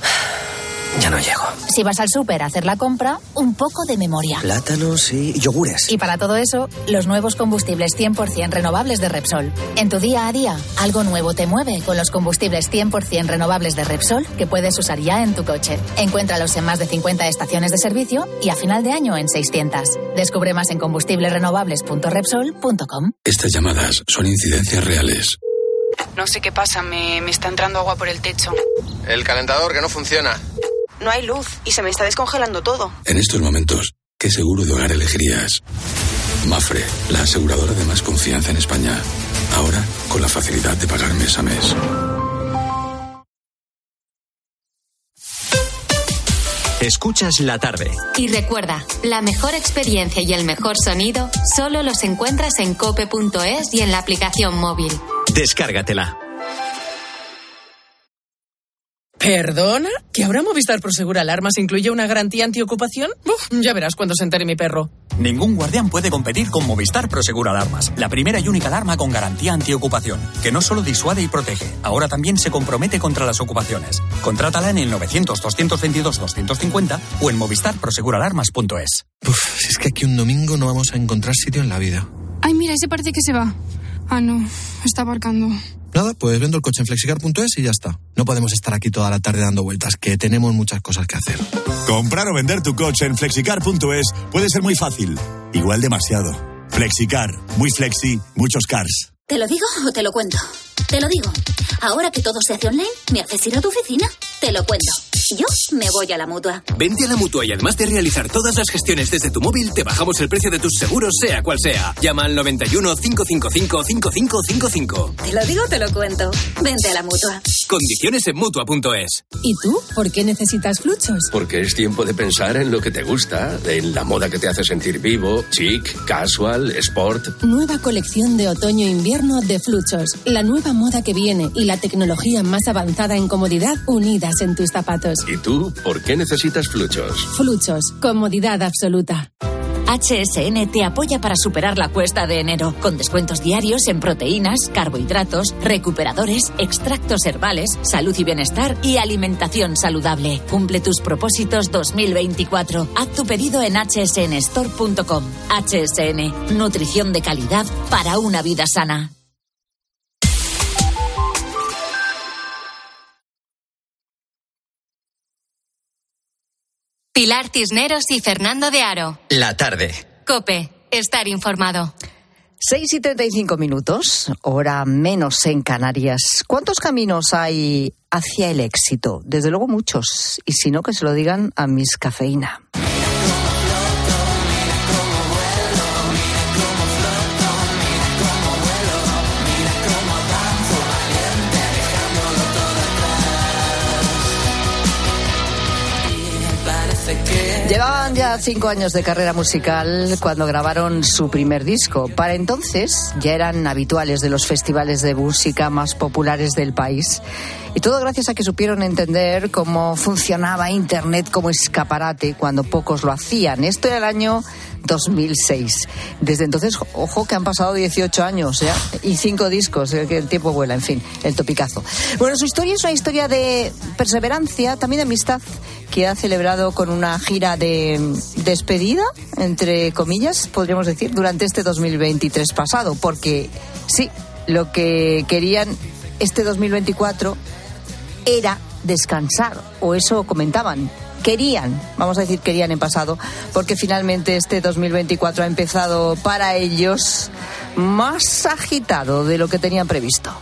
Ya no llego. Si vas al súper a hacer la compra, un poco de memoria. Plátanos y yogures. Y para todo eso, los nuevos combustibles 100% renovables de Repsol. En tu día a día, algo nuevo te mueve con los combustibles 100% renovables de Repsol que puedes usar ya en tu coche. Encuéntralos en más de 50 estaciones de servicio y a final de año en 600. Descubre más en combustiblesrenovables.repsol.com. Estas llamadas son incidencias reales. No sé qué pasa, me, me está entrando agua por el techo. El calentador que no funciona. No hay luz y se me está descongelando todo. En estos momentos, ¿qué seguro de hogar elegirías? Mafre, la aseguradora de más confianza en España. Ahora, con la facilidad de pagar mes a mes. Escuchas la tarde. Y recuerda, la mejor experiencia y el mejor sonido solo los encuentras en cope.es y en la aplicación móvil. Descárgatela. ¿Perdona? ¿Que ahora Movistar Prosegur Alarmas incluye una garantía antiocupación? Uf, ya verás cuando se entere mi perro. Ningún guardián puede competir con Movistar Prosegur Alarmas, la primera y única alarma con garantía antiocupación, que no solo disuade y protege, ahora también se compromete contra las ocupaciones. Contrátala en el 900-222-250 o en movistarproseguralarmas.es. Uf, si es que aquí un domingo no vamos a encontrar sitio en la vida. Ay, mira, ese parece que se va. Ah, no, está aparcando. Nada, pues vendo el coche en flexicar.es y ya está. No podemos estar aquí toda la tarde dando vueltas, que tenemos muchas cosas que hacer. Comprar o vender tu coche en flexicar.es puede ser muy fácil, igual demasiado. Flexicar, muy flexi, muchos cars. ¿Te lo digo o te lo cuento? Te lo digo. Ahora que todo se hace online, ¿me haces ir a tu oficina? Te lo cuento. Yo me voy a la mutua. Vente a la mutua y además de realizar todas las gestiones desde tu móvil, te bajamos el precio de tus seguros, sea cual sea. Llama al 91 555 5555. Te lo digo o te lo cuento. Vente a la mutua. Condiciones en mutua.es. ¿Y tú? ¿Por qué necesitas fluchos? Porque es tiempo de pensar en lo que te gusta, en la moda que te hace sentir vivo, chic, casual, sport. Nueva colección de otoño-invierno de Fluchos. La nueva moda que viene y la tecnología más avanzada en comodidad en tus zapatos. ¿Y tú por qué necesitas fluchos? Fluchos. Comodidad absoluta. HSN te apoya para superar la cuesta de enero, con descuentos diarios en proteínas, carbohidratos, recuperadores, extractos herbales, salud y bienestar y alimentación saludable. Cumple tus propósitos 2024. Haz tu pedido en hsnstore.com. HSN, nutrición de calidad para una vida sana. Pilar Cisneros y Fernando de Aro. La tarde. Cope, estar informado. 6 y 35 minutos, hora menos en Canarias. ¿Cuántos caminos hay hacia el éxito? Desde luego muchos. Y si no, que se lo digan a Miss Cafeína. Cinco años de carrera musical cuando grabaron su primer disco. Para entonces ya eran habituales de los festivales de música más populares del país. Y todo gracias a que supieron entender cómo funcionaba Internet como escaparate cuando pocos lo hacían. Esto era el año 2006. Desde entonces, ojo que han pasado 18 años ¿ya? y cinco discos, eh, que el tiempo vuela, en fin, el topicazo. Bueno, su historia es una historia de perseverancia, también de amistad, que ha celebrado con una gira de despedida, entre comillas, podríamos decir, durante este 2023 pasado, porque sí, lo que querían este 2024 era descansar, o eso comentaban. Querían, vamos a decir querían en pasado, porque finalmente este 2024 ha empezado para ellos más agitado de lo que tenían previsto.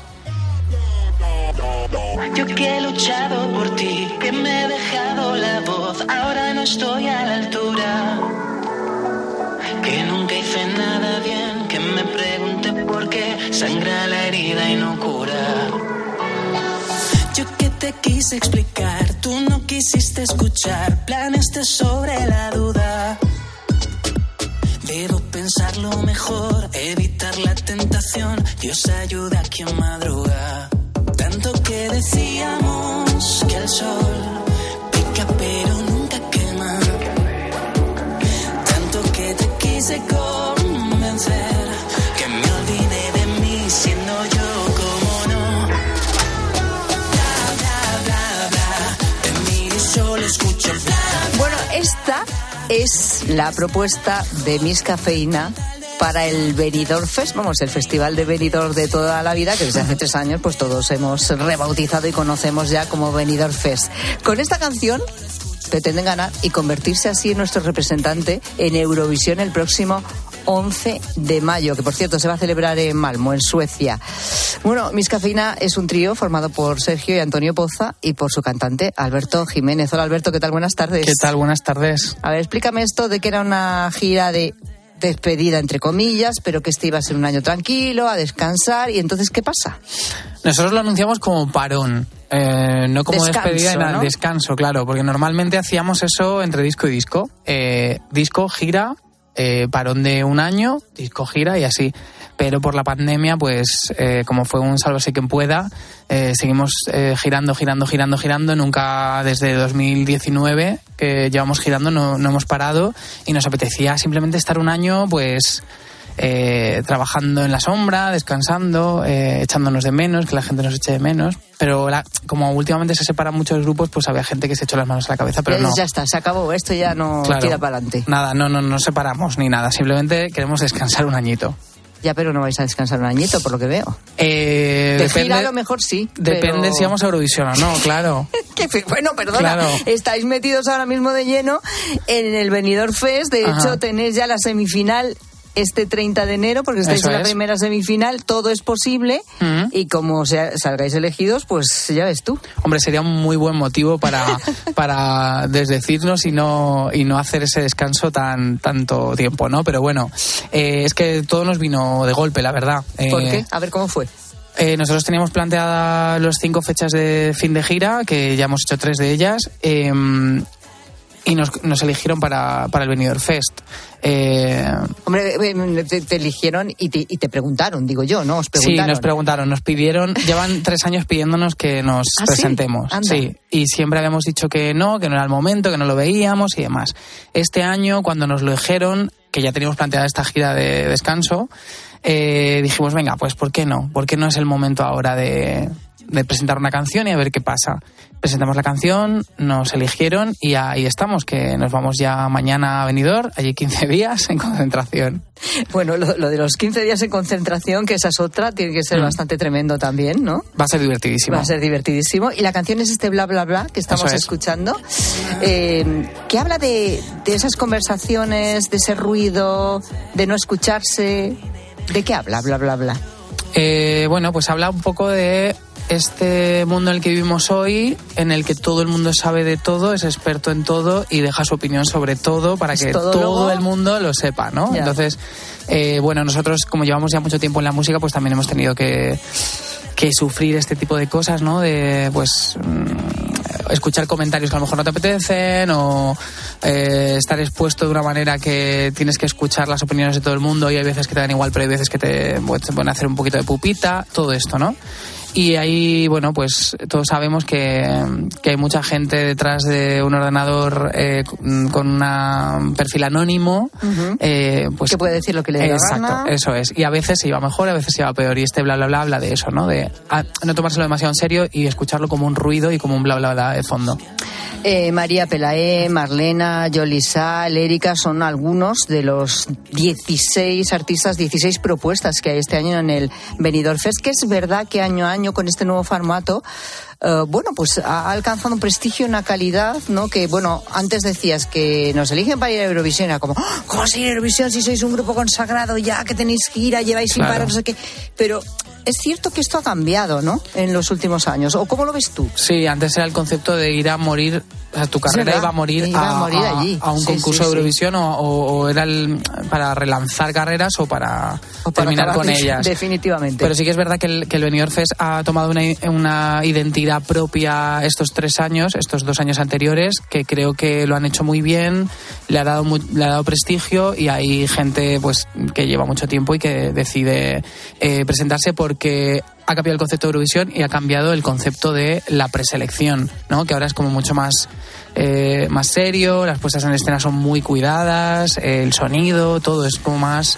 Yo que he luchado por ti, que me he dejado la voz, ahora no estoy a la altura. Que nunca hice nada bien, que me pregunté por qué sangra la herida y no cura. Te quise explicar, tú no quisiste escuchar, planeaste sobre la duda. Debo pensarlo mejor, evitar la tentación, Dios ayuda a quien madruga. Tanto que decíamos que el sol pica pero nunca quema. Tanto que te quise convencer es la propuesta de Miss Cafeína para el Benidorm Fest, vamos, el festival de Benidorm de toda la vida, que desde hace tres años pues todos hemos rebautizado y conocemos ya como Benidorm Fest. Con esta canción pretenden ganar y convertirse así en nuestro representante en Eurovisión el próximo 11 de mayo, que por cierto se va a celebrar en Malmo, en Suecia. Bueno, Miss Cafeína es un trío formado por Sergio y Antonio Poza y por su cantante Alberto Jiménez. Hola Alberto, ¿qué tal? Buenas tardes. ¿Qué tal? Buenas tardes. A ver, explícame esto de que era una gira de despedida entre comillas, pero que este iba a ser un año tranquilo, a descansar, y entonces ¿qué pasa? Nosotros lo anunciamos como parón, eh, no como Descanso, despedida, ¿no? descanso, claro, porque normalmente hacíamos eso entre disco y disco. Eh, disco, gira, eh, parón de un año, disco gira y así. Pero por la pandemia, pues eh, como fue un sálvese quien pueda, eh, seguimos eh, girando, girando, girando, girando. Nunca desde 2019 que llevamos girando no, no hemos parado y nos apetecía simplemente estar un año, pues eh, trabajando en la sombra, descansando, eh, echándonos de menos, que la gente nos eche de menos. Pero la- como últimamente se separan muchos grupos, pues había gente que se echó las manos a la cabeza, pero Ya- no. Ya está, se acabó. Esto ya no Claro. tira para adelante. Nada, no, no, no separamos ni nada. Simplemente queremos descansar un añito. Ya, pero no vais a descansar un añito, por lo que veo. Eh, De depende, gira a lo mejor sí. depende pero- si vamos a Eurovisión o no, claro. Bueno, perdona, Claro. estáis metidos ahora mismo de lleno en el Benidorm Fest. De Ajá. hecho, tenéis ya la semifinal este 30 de enero, porque estáis Eso en la es. primera semifinal. Todo es posible. Y como sea- salgáis elegidos, pues ya ves tú. Hombre, sería un muy buen motivo para, para desdecirnos y no, y no hacer ese descanso tan tanto tiempo, ¿no? Pero bueno, eh, es que todo nos vino de golpe, la verdad. ¿Por Eh, qué? A ver cómo fue. Eh, nosotros teníamos planteadas las cinco fechas de fin de gira, que ya hemos hecho tres de ellas, eh, y nos, nos eligieron para, para el Benidorm Fest. Eh, Hombre, eh, te, te eligieron y te, y te preguntaron, digo yo, ¿no? Os sí, nos preguntaron, nos pidieron, llevan tres años pidiéndonos que nos ¿Ah, presentemos. Sí, y siempre habíamos dicho que no, que no era el momento, que no lo veíamos y demás. Este año, cuando nos lo dijeron, que ya teníamos planteada esta gira de descanso, eh, dijimos, venga, pues ¿por qué no? ¿Por qué no es el momento ahora de, de presentar una canción y a ver qué pasa? Presentamos la canción, nos eligieron y ahí estamos, que nos vamos ya mañana a Benidorm, allí 15 días en concentración. Bueno, lo, lo de los 15 días en concentración, que esa es otra, tiene que ser Mm. bastante tremendo también, ¿no? Va a ser divertidísimo. Va a ser divertidísimo. Y la canción es este bla bla bla que estamos es. escuchando, eh, que habla de, de esas conversaciones, de ese ruido, de no escucharse. ¿De qué habla bla bla bla? Eh, bueno, pues habla un poco de este mundo en el que vivimos hoy, en el que todo el mundo sabe de todo, es experto en todo y deja su opinión sobre todo para Es que todo el mundo lo sepa, ¿no? Entonces, eh, bueno, nosotros como llevamos ya mucho tiempo en la música, pues también hemos tenido que que sufrir este tipo de cosas, ¿no? De, pues, mm, escuchar comentarios que a lo mejor no te apetecen o eh, estar expuesto de una manera que tienes que escuchar las opiniones de todo el mundo y hay veces que te dan igual, pero hay veces que te, pues, te pueden hacer un poquito de pupita, todo esto, ¿no? Y ahí, bueno, pues todos sabemos que, que hay mucha gente detrás de un ordenador eh, con un perfil anónimo. eh, pues, que puede decir lo que le dé la Exacto, gana. eso es. Y a veces se iba mejor, a veces se iba peor. Y este bla bla bla habla de eso, ¿no? De ah, no tomárselo demasiado en serio y escucharlo como un ruido y como un bla bla bla de fondo. Eh, María Pelaé, Marlena, Yolisa, Erika son algunos de los 16 artistas, 16 propuestas que hay este año en el Benidorm Fest, que es verdad que año a año con este nuevo formato, eh, bueno, pues ha alcanzado un prestigio, una calidad, ¿no? Que, bueno, antes decías que nos eligen para ir a Eurovisión, era como, "Ah, ¿cómo a ir a Eurovisión si sois un grupo consagrado ya, que tenéis gira, lleváis sin Claro. parar, no sé qué? Pero es cierto que esto ha cambiado, ¿no? En los últimos años. ¿O cómo lo ves tú? Sí, antes era el concepto de ir a morir, o sea, tu carrera iba a morir, iba a morir allí. a un Sí, concurso sí, de. Eurovisión O, o- era el, para relanzar carreras o para, O para terminar con ellas. Definitivamente. Pero sí que es verdad que el, que el Benidorm Fest ha tomado una, una identidad propia estos tres años, estos dos años anteriores, que creo que lo han hecho muy bien, le ha dado, mu- le ha dado prestigio y hay gente pues que lleva mucho tiempo y que decide eh, presentarse porque ha cambiado el concepto de Eurovisión y ha cambiado el concepto de la preselección, ¿no? que ahora es como mucho más, eh, más serio, las puestas en escena son muy cuidadas, el sonido, todo es como más...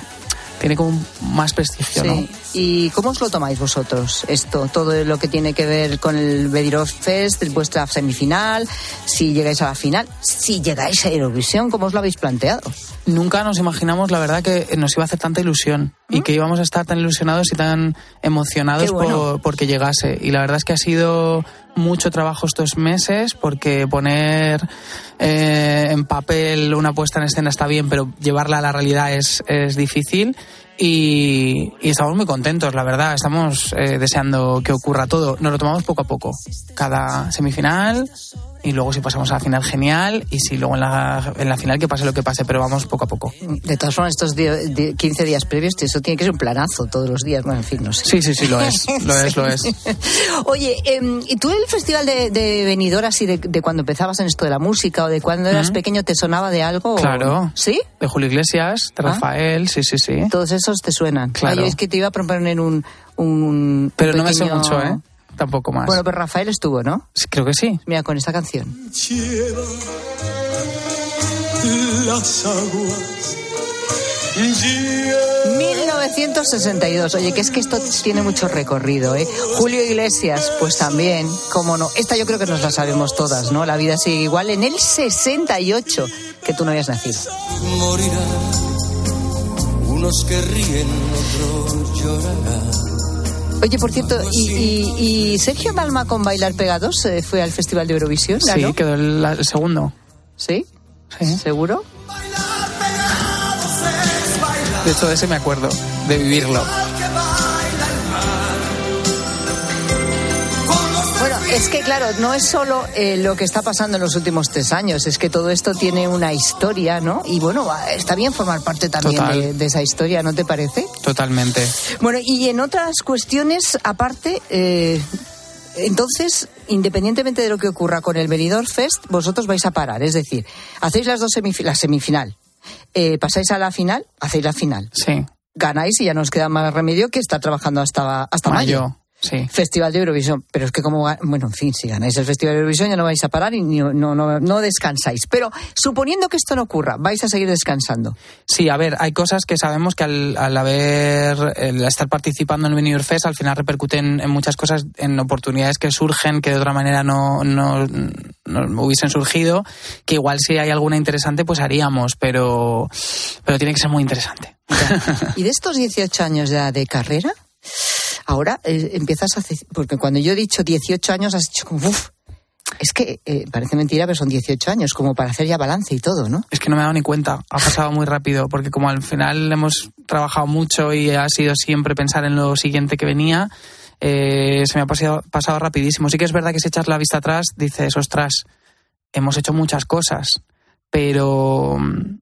Tiene como más prestigio, ¿no? Sí. ¿Y cómo os lo tomáis vosotros esto? Todo lo que tiene que ver con el Benidorm Fest, vuestra semifinal, si llegáis a la final, si llegáis a Eurovisión, ¿cómo os lo habéis planteado? Nunca nos imaginamos, la verdad, que nos iba a hacer tanta ilusión y que íbamos a estar tan ilusionados y tan emocionados ¿Mm? Bueno. por, porque llegase. Y la verdad es que ha sido mucho trabajo estos meses porque poner eh, en papel una puesta en escena está bien, pero llevarla a la realidad es, es difícil. Y, estamos muy contentos, la verdad. Estamos eh, deseando que ocurra todo. Nos lo tomamos poco a poco. Cada semifinal, y luego si pasamos a la final, genial, y si luego en la, en la final que pase lo que pase, pero vamos poco a poco. De todas formas, estos di- di- 15 días previos, eso tiene que ser un planazo todos los días. Bueno, en fin, no sé. Sí, sí, sí, lo es, lo es, lo es. Oye, em, ¿y tú el festival de, de Benidorm, así de, de cuando empezabas en esto de la música o de cuando eras pequeño, te sonaba de algo? o- Claro. ¿Sí? De Julio Iglesias, de Ah. Rafael, sí, sí, sí. Todos esos te suenan. Claro. Ay, es que te iba a proponer un. un Pero no me sé mucho, ¿eh? Tampoco más. Bueno, pero Rafael estuvo, ¿no? Sí, Creo que sí. Mira, con esta canción. Lleva las aguas. Lleva 1962. Oye, que es que esto tiene mucho recorrido, ¿eh? Julio Iglesias, pues también, cómo no. Esta yo creo que nos la sabemos todas, ¿no? La vida sigue igual. En el 68, que tú no habías nacido. morirá. Unos que ríen, otros llorarán. Oye, por cierto, ¿y, y- y Sergio Dalma con Bailar Pegados eh, fue al Festival de Eurovisión? Sí, quedó el, el segundo. ¿Sí? ¿Seguro? De hecho, de ese me acuerdo, de vivirlo. Es que claro, no es solo eh, lo que está pasando en los últimos tres años, es que todo esto tiene una historia, ¿no? Y bueno, está bien formar parte también de, de esa historia, ¿no te parece? Totalmente. Bueno, y en otras cuestiones, aparte, eh, entonces, independientemente de lo que ocurra con el Benidorm Fest, vosotros vais a parar, es decir, hacéis las dos semifi- la semifinal, eh, pasáis a la final, hacéis la final, Sí. ganáis y ya nos queda más remedio que estar trabajando hasta, hasta mayo. Mayo. Sí. Festival de Eurovisión, pero es que como, bueno, en fin, si ganáis el Festival de Eurovisión ya no vais a parar y ni- no, no, no descansáis. Pero suponiendo que esto no ocurra, vais a seguir descansando. Sí, a ver, hay cosas que sabemos que al, al haber, el estar participando en el Benidorm Fest, al final repercuten en muchas cosas, en oportunidades que surgen que de otra manera no, no, no hubiesen surgido, que igual si hay alguna interesante, pues haríamos, pero, pero tiene que ser muy interesante. Y de estos 18 años ya de carrera, ahora eh, empiezas a porque cuando yo he dicho 18 años has dicho como, uff, es que eh, parece mentira, pero son 18 años, como para hacer ya balance y todo, ¿no? Es que no me he dado ni cuenta, ha pasado muy rápido, porque como al final hemos trabajado mucho y ha sido siempre pensar en lo siguiente que venía, eh, se me ha pasado, pasado rapidísimo. Sí que es verdad que si echas la vista atrás, dices, ostras, hemos hecho muchas cosas, pero mm,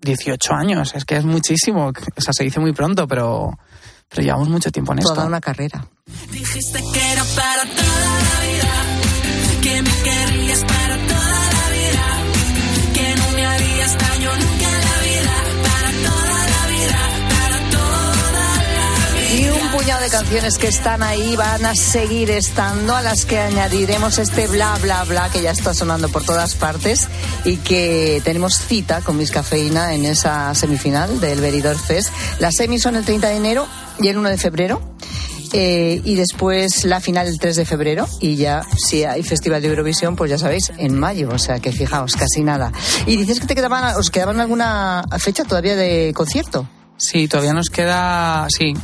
18 años, es que es muchísimo, o sea, se dice muy pronto, pero, pero llevamos mucho tiempo en esto. Toda una carrera. Dijiste que era para toda la vida, que me querías para toda la vida, que no me harías daño nunca en la vida, para toda la vida, para toda la vida. Y un puñado de canciones que están ahí van a seguir estando, a las que añadiremos este bla, bla, bla que ya está sonando por todas partes y que tenemos cita con Miss Cafeína en esa semifinal del Benidorm Fest. Las semis son el 30 de enero y el 1 de febrero. Eh, y después la final el 3 de febrero y ya si hay Festival de Eurovisión pues ya sabéis en mayo o sea que fijaos casi nada y dices que te quedaban os quedaban alguna fecha todavía de concierto Sí, todavía nos queda, sí,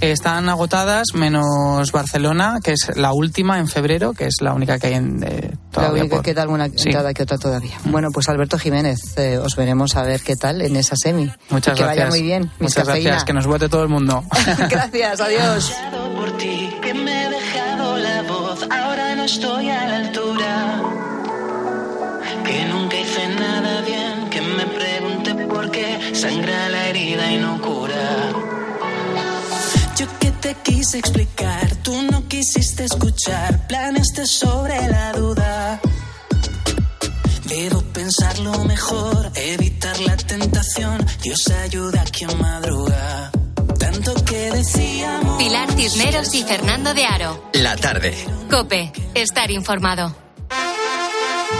están agotadas menos Barcelona, que es la última en febrero, que es la única que hay en eh, La todavía única por- que queda alguna Sí. entrada que otra todavía. Bueno, pues Alberto Jiménez, eh, os veremos a ver qué tal en esa semi. Muchas que gracias. vaya muy bien. Miss Muchas Cafeína. gracias, que nos vote todo el mundo. gracias, adiós. por ti, que me he dejado la voz, ahora no estoy a la altura. Te quise explicar, tú no quisiste escuchar, planeaste sobre la duda. Debo pensarlo mejor, evitar la tentación, Dios ayuda a quien madruga. Tanto que decíamos. Pilar Cisneros y Fernando de Aro. La tarde. Cope, estar informado.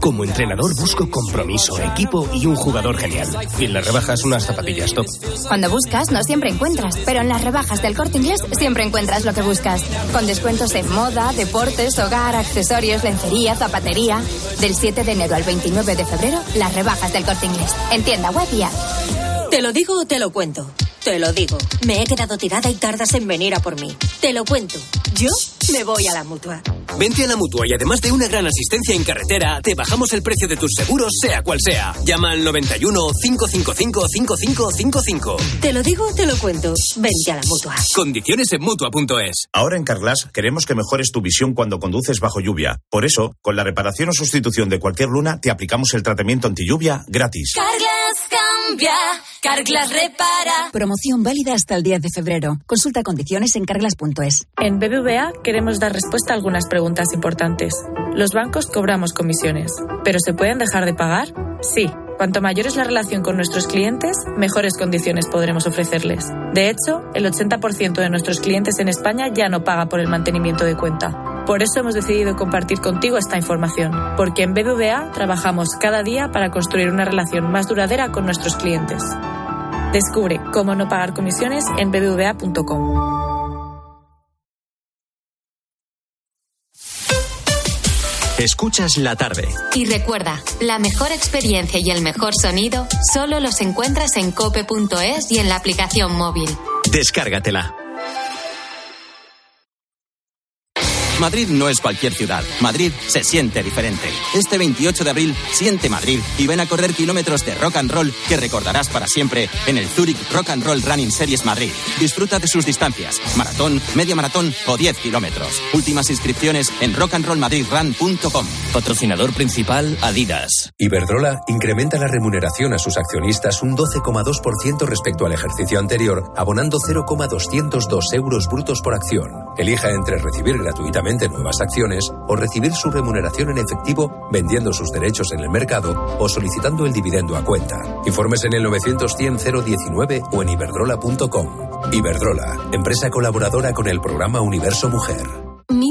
Como entrenador busco compromiso, equipo y un jugador genial. Y en las rebajas unas zapatillas top. Cuando buscas, no siempre encuentras, pero en las rebajas del corte inglés siempre encuentras lo que buscas. Con descuentos en moda, deportes, hogar, accesorios, lencería, zapatería. Del 7 de enero al 29 de febrero, las rebajas del corte inglés. En tienda web y app. ¿Te lo digo o te lo cuento? Te lo digo. Me he quedado tirada y tardas en venir a por mí. Te lo cuento. Yo me voy a la mutua. Vente a la mutua y además de una gran asistencia en carretera, te bajamos el precio de tus seguros, sea cual sea. Llama al 91 555 5555. Te lo digo o te lo cuento. Vente a la mutua. Condiciones en mutua.es. Ahora en Carglass queremos que mejores tu visión cuando conduces bajo lluvia. Por eso, con la reparación o sustitución de cualquier luna, te aplicamos el tratamiento anti lluvia gratis. Carglass cambia. Carglass repara. Promoción válida hasta el 10 de febrero. Consulta condiciones en carglass.es. En BBVA queremos dar respuesta a algunas preguntas importantes. Los bancos cobramos comisiones, pero ¿se pueden dejar de pagar? Sí. Cuanto mayor es la relación con nuestros clientes, mejores condiciones podremos ofrecerles. De hecho, el 80% de nuestros clientes en España ya no paga por el mantenimiento de cuenta. Por eso hemos decidido compartir contigo esta información, porque en BBVA trabajamos cada día para construir una relación más duradera con nuestros clientes. Descubre cómo no pagar comisiones en bbva.com. Escuchas la tarde. Y recuerda, la mejor experiencia y el mejor sonido solo los encuentras en cope.es y en la aplicación móvil. Descárgatela. Madrid no es cualquier ciudad. Madrid se siente diferente. Este 28 de abril, siente Madrid y ven a correr kilómetros de rock and roll que recordarás para siempre en el Zurich Rock and Roll Running Series Madrid. Disfruta de sus distancias, maratón, media maratón o 10 kilómetros. Últimas inscripciones en rockandrollmadridrun.com. Patrocinador principal Adidas. Iberdrola incrementa la remuneración a sus accionistas un 12,2% respecto al ejercicio anterior, abonando 0,202 euros brutos por acción. Elija entre recibir gratuitamente nuevas acciones o recibir su remuneración en efectivo vendiendo sus derechos en el mercado o solicitando el dividendo a cuenta. Informes en el 900-100-019 o en iberdrola.com. Iberdrola, empresa colaboradora con el programa Universo Mujer.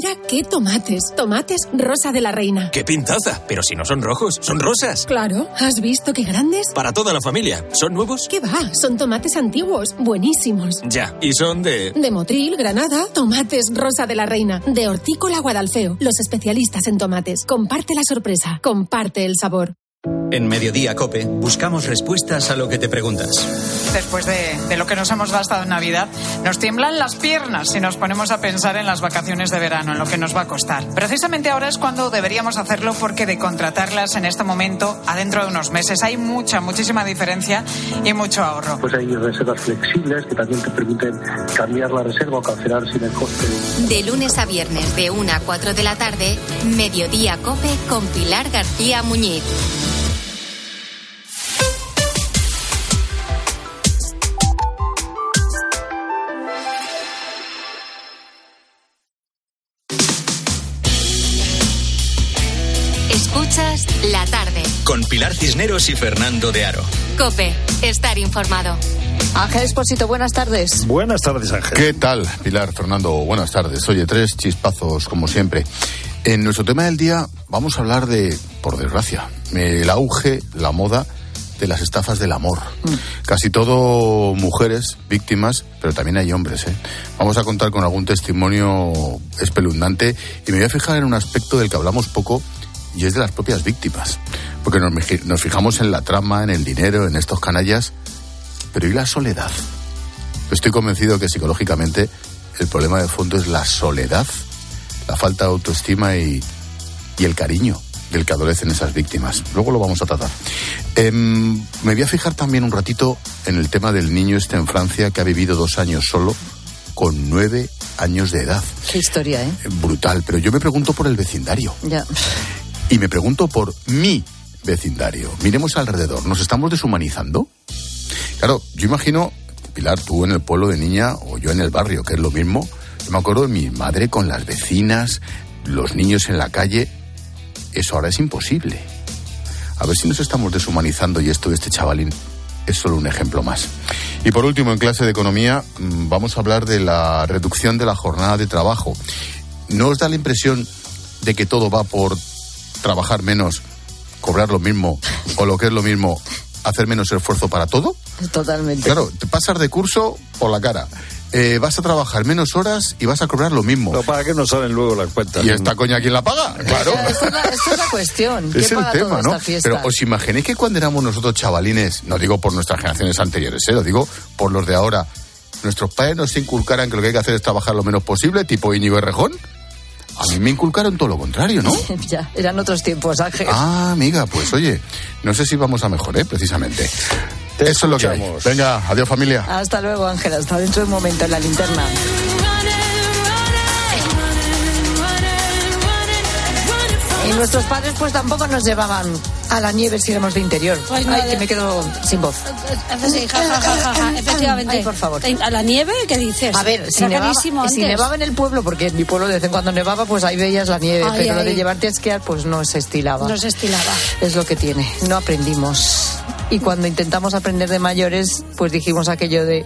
Mira qué tomates. Tomates rosa de la reina. ¡Qué pintaza! Pero si no son rojos, son rosas. Claro. ¿Has visto qué grandes? Para toda la familia. ¿Son nuevos? ¿Qué va? Son tomates antiguos. Buenísimos. Ya. ¿Y son de...? De Motril, Granada. Tomates rosa de la reina. De Hortícola Guadalfeo. Los especialistas en tomates. Comparte la sorpresa. Comparte el sabor. En Mediodía Cope buscamos respuestas a lo que te preguntas. Después de, de, lo que nos hemos gastado en Navidad, nos tiemblan las piernas si nos ponemos a pensar en las vacaciones de verano, en lo que nos va a costar. Precisamente ahora es cuando deberíamos hacerlo porque de contratarlas en este momento a dentro de unos meses hay mucha, muchísima diferencia y mucho ahorro. Pues hay reservas flexibles que también te permiten cambiar la reserva o cancelar sin el coste. De lunes a viernes de 1 a 4 de la tarde, Mediodía Cope con Pilar García Muñiz. Con Pilar Cisneros y Fernando de Aro. Cope, estar informado. Ángel Esposito, buenas tardes. Buenas tardes, Ángel. ¿Qué tal, Pilar, Fernando? Buenas tardes. Oye, tres chispazos, como siempre. En nuestro tema del día vamos a hablar de, por desgracia, el auge, la moda de las estafas del amor. Mm. Casi todo mujeres víctimas, pero también hay hombres. ¿eh? Vamos a contar con algún testimonio espeluznante y me voy a fijar en un aspecto del que hablamos poco y es de las propias víctimas. Porque nos, nos, fijamos en la trama, en el dinero, en estos canallas, pero ¿y la soledad? Estoy convencido que psicológicamente el problema de fondo es la soledad, la falta de autoestima y, y el cariño del que adolecen esas víctimas. Luego lo vamos a tratar. Eh, me voy a fijar también un ratito en el tema del niño este en Francia que ha vivido dos años solo con nueve años de edad. Qué historia, ¿eh? Brutal, pero yo me pregunto por el vecindario. Ya. Y me pregunto por mi vecindario. Miremos alrededor. ¿Nos estamos deshumanizando? Claro, yo imagino, Pilar, tú en el pueblo de niña o yo en el barrio, que es lo mismo. Yo me acuerdo de mi madre con las vecinas, los niños en la calle. Eso ahora es imposible. A ver si nos estamos deshumanizando y esto de este chavalín es solo un ejemplo más. Y por último, en clase de economía, vamos a hablar de la reducción de la jornada de trabajo. ¿No os da la impresión de que todo va por trabajar menos, cobrar lo mismo, o lo que es lo mismo, hacer menos esfuerzo para todo? Totalmente. Claro, te pasas de curso por la cara. eh, vas a trabajar menos horas y vas a cobrar lo mismo. Pero ¿para qué no salen luego las cuentas? ¿Y esta coña quién la paga? Claro. Esta es la, esta es la cuestión. ¿Quién Es el tema, toda ¿no? Pero os imagináis que cuando éramos nosotros chavalines, no digo por nuestras generaciones anteriores, ¿eh? lo digo por los de ahora, nuestros padres nos inculcaran que lo que hay que hacer es trabajar lo menos posible, tipo Íñigo Errejón. A mí me inculcaron todo lo contrario, ¿no? ya, eran otros tiempos, Ángel. Ah, amiga, pues oye, no sé si vamos a mejor, ¿eh? Precisamente. Eso es lo que hay. Venga, adiós familia. Hasta luego, Ángel. Hasta dentro de un momento en la linterna. Y nuestros padres pues tampoco nos llevaban a la nieve si éramos de interior. Pues Ay, que me quedo sin voz. Sí, ja, ja, ja, ja, ja, efectivamente. Ay, por favor. ¿A la nieve qué dices? A ver, si nevaba, si nevaba en el pueblo, porque en mi pueblo de vez en cuando nevaba, pues ahí veías la nieve, Ay, pero lo de llevarte a esquiar, pues no se estilaba. No se estilaba. Es lo que tiene, no aprendimos. Y cuando intentamos aprender de mayores, pues dijimos aquello de,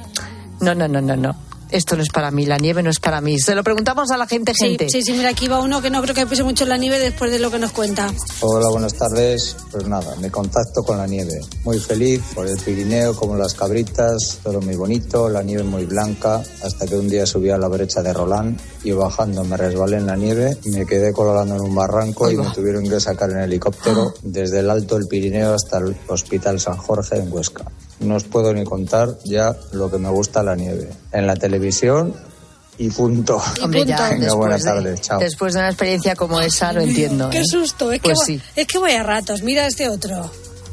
no, no, no, no, no, esto no es para mí, la nieve no es para mí. Se lo preguntamos a la gente, gente. sí, sí, mira, aquí va uno que no creo que pese mucho en la nieve después de lo que nos cuenta. Hola, buenas tardes. Pues nada, me contacto con la nieve. Muy feliz por el Pirineo, como las cabritas, todo muy bonito, la nieve muy blanca, hasta que un día subí a la brecha de Roland y bajando me resbalé en la nieve y me quedé colgando en un barranco y me tuvieron que sacar en helicóptero desde el alto del Pirineo hasta el Hospital San Jorge en Huesca. No os puedo ni contar ya lo que me gusta la nieve. En la televisión y punto. Hombre, ya Venga, después, buenas de, tardes, chao. después de una experiencia como esa, lo entiendo. Qué ¿eh? susto, es, Pues que, sí. voy- es que voy a ratos. Mira este otro.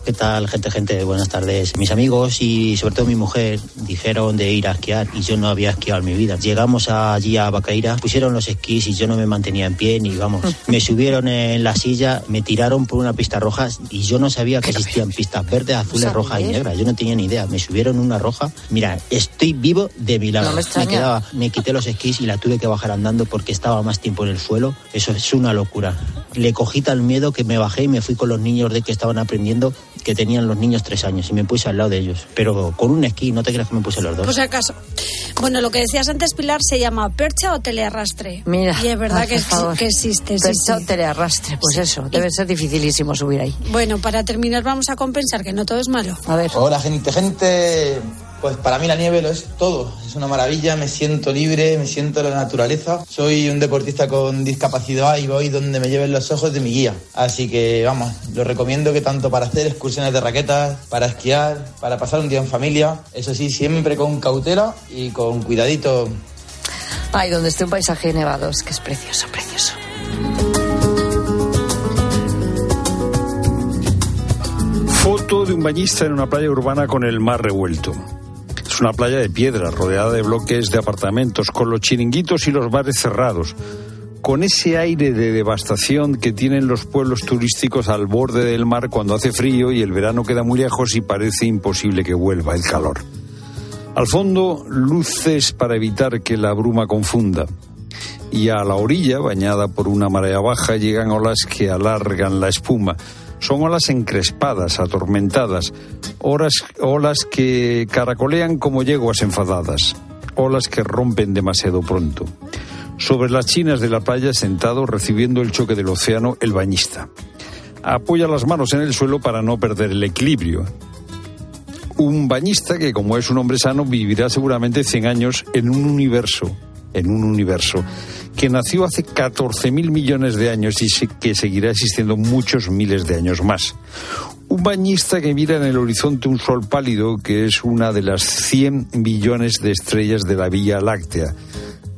¿Qué tal, gente, gente? Buenas tardes. Mis amigos y sobre todo mi mujer dijeron de ir a esquiar y yo no había esquiado en mi vida. Llegamos allí a Bacaira, pusieron los esquís y yo no me mantenía en pie ni vamos. Me subieron en la silla, me tiraron por una pista roja y yo no sabía que existían pistas verdes, azules, rojas y negras. Yo no tenía ni idea. Me subieron una roja. Mira, estoy vivo de milagro. No me extraña. quedaba, me quité los esquís y la tuve que bajar andando porque estaba más tiempo en el suelo. Eso es una locura. Le cogí tal miedo que me bajé y me fui con los niños de que estaban aprendiendo, que tenían los niños tres años, y me puse al lado de ellos. Pero con un esquí, no te creas que me puse los dos. Por si acaso. Bueno, lo que decías antes, Pilar, se llama percha o telearrastre. Mira, Y es verdad que, que existe. Percha sí. o telearrastre, pues eso, debe ser dificilísimo subir ahí. Bueno, para terminar vamos a compensar que no todo es malo. A ver. Hola gente, gente. Pues para mí la nieve lo es todo. Es una maravilla, me siento libre, me siento en la naturaleza. Soy un deportista con discapacidad y voy donde me lleven los ojos de mi guía. Así que vamos, lo recomiendo que tanto para hacer excursiones de raquetas, para esquiar, para pasar un día en familia, eso sí, siempre con cautela y con cuidadito. Ay, donde esté un paisaje nevado, es que es precioso, precioso. Foto de un bañista en una playa urbana con el mar revuelto. Es una playa de piedra rodeada de bloques de apartamentos con los chiringuitos y los bares cerrados. Con ese aire de devastación que tienen los pueblos turísticos al borde del mar cuando hace frío y el verano queda muy lejos y parece imposible que vuelva el calor. Al fondo, luces para evitar que la bruma confunda. Y a la orilla, bañada por una marea baja, llegan olas que alargan la espuma. Son olas encrespadas, atormentadas, olas, olas que caracolean como yeguas enfadadas, olas que rompen demasiado pronto. Sobre las chinas de la playa, sentado, recibiendo el choque del océano, el bañista. Apoya las manos en el suelo para no perder el equilibrio. Un bañista que, como es un hombre sano, vivirá seguramente 100 años en un universo, en un universo que nació hace 14.000 millones de años y que seguirá existiendo muchos miles de años más. Un bañista que mira en el horizonte un sol pálido que es una de las 100 billones de estrellas de la Vía Láctea.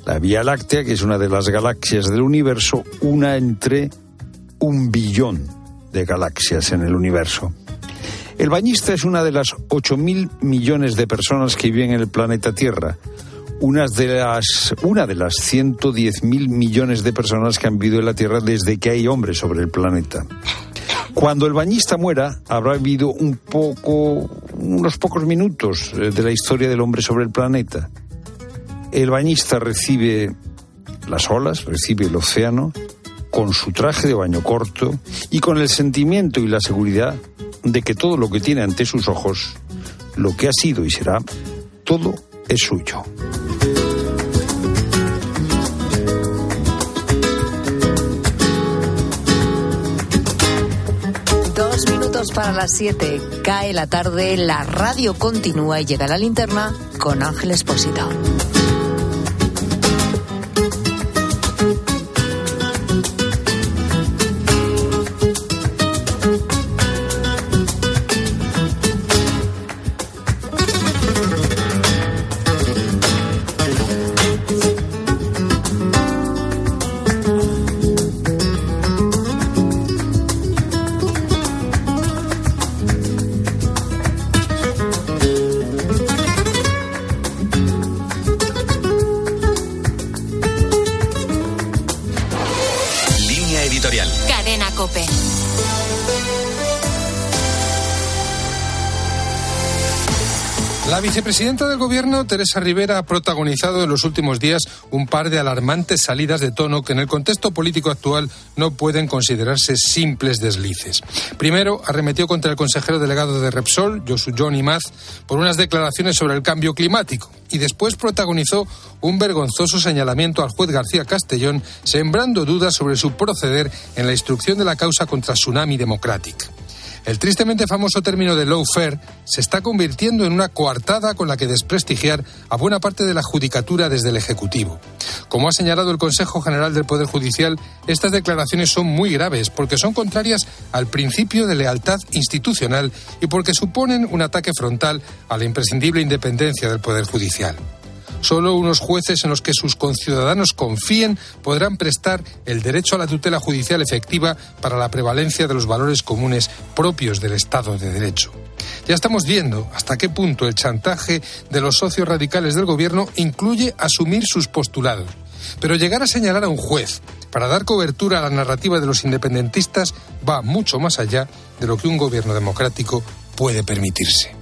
La Vía Láctea, que es una de las galaxias del universo, una entre un billón de galaxias en el universo. El bañista es una de las 8.000 millones de personas que viven en el planeta Tierra. Unas de las, una de las 110.000 millones de personas que han vivido en la Tierra desde que hay hombres sobre el planeta. Cuando el bañista muera, habrá vivido un poco, unos pocos minutos eh, de la historia del hombre sobre el planeta. El bañista recibe las olas, recibe el océano, con su traje de baño corto y con el sentimiento y la seguridad de que todo lo que tiene ante sus ojos, lo que ha sido y será, todo es suyo. Dos minutos para las siete. Cae la tarde, la radio continúa y llega la linterna con Ángel Espósito. Vicepresidenta del Gobierno, Teresa Rivera, ha protagonizado en los últimos días un par de alarmantes salidas de tono que en el contexto político actual no pueden considerarse simples deslices. Primero, arremetió contra el consejero delegado de Repsol, Josu John Imaz, por unas declaraciones sobre el cambio climático y después protagonizó un vergonzoso señalamiento al juez García Castellón, sembrando dudas sobre su proceder en la instrucción de la causa contra Tsunami Democratic. El tristemente famoso término de lawfare se está convirtiendo en una coartada con la que desprestigiar a buena parte de la judicatura desde el Ejecutivo. Como ha señalado el Consejo General del Poder Judicial, estas declaraciones son muy graves porque son contrarias al principio de lealtad institucional y porque suponen un ataque frontal a la imprescindible independencia del Poder Judicial. Solo unos jueces en los que sus conciudadanos confíen podrán prestar el derecho a la tutela judicial efectiva para la prevalencia de los valores comunes propios del Estado de Derecho. Ya estamos viendo hasta qué punto el chantaje de los socios radicales del Gobierno incluye asumir sus postulados. Pero llegar a señalar a un juez para dar cobertura a la narrativa de los independentistas va mucho más allá de lo que un gobierno democrático puede permitirse.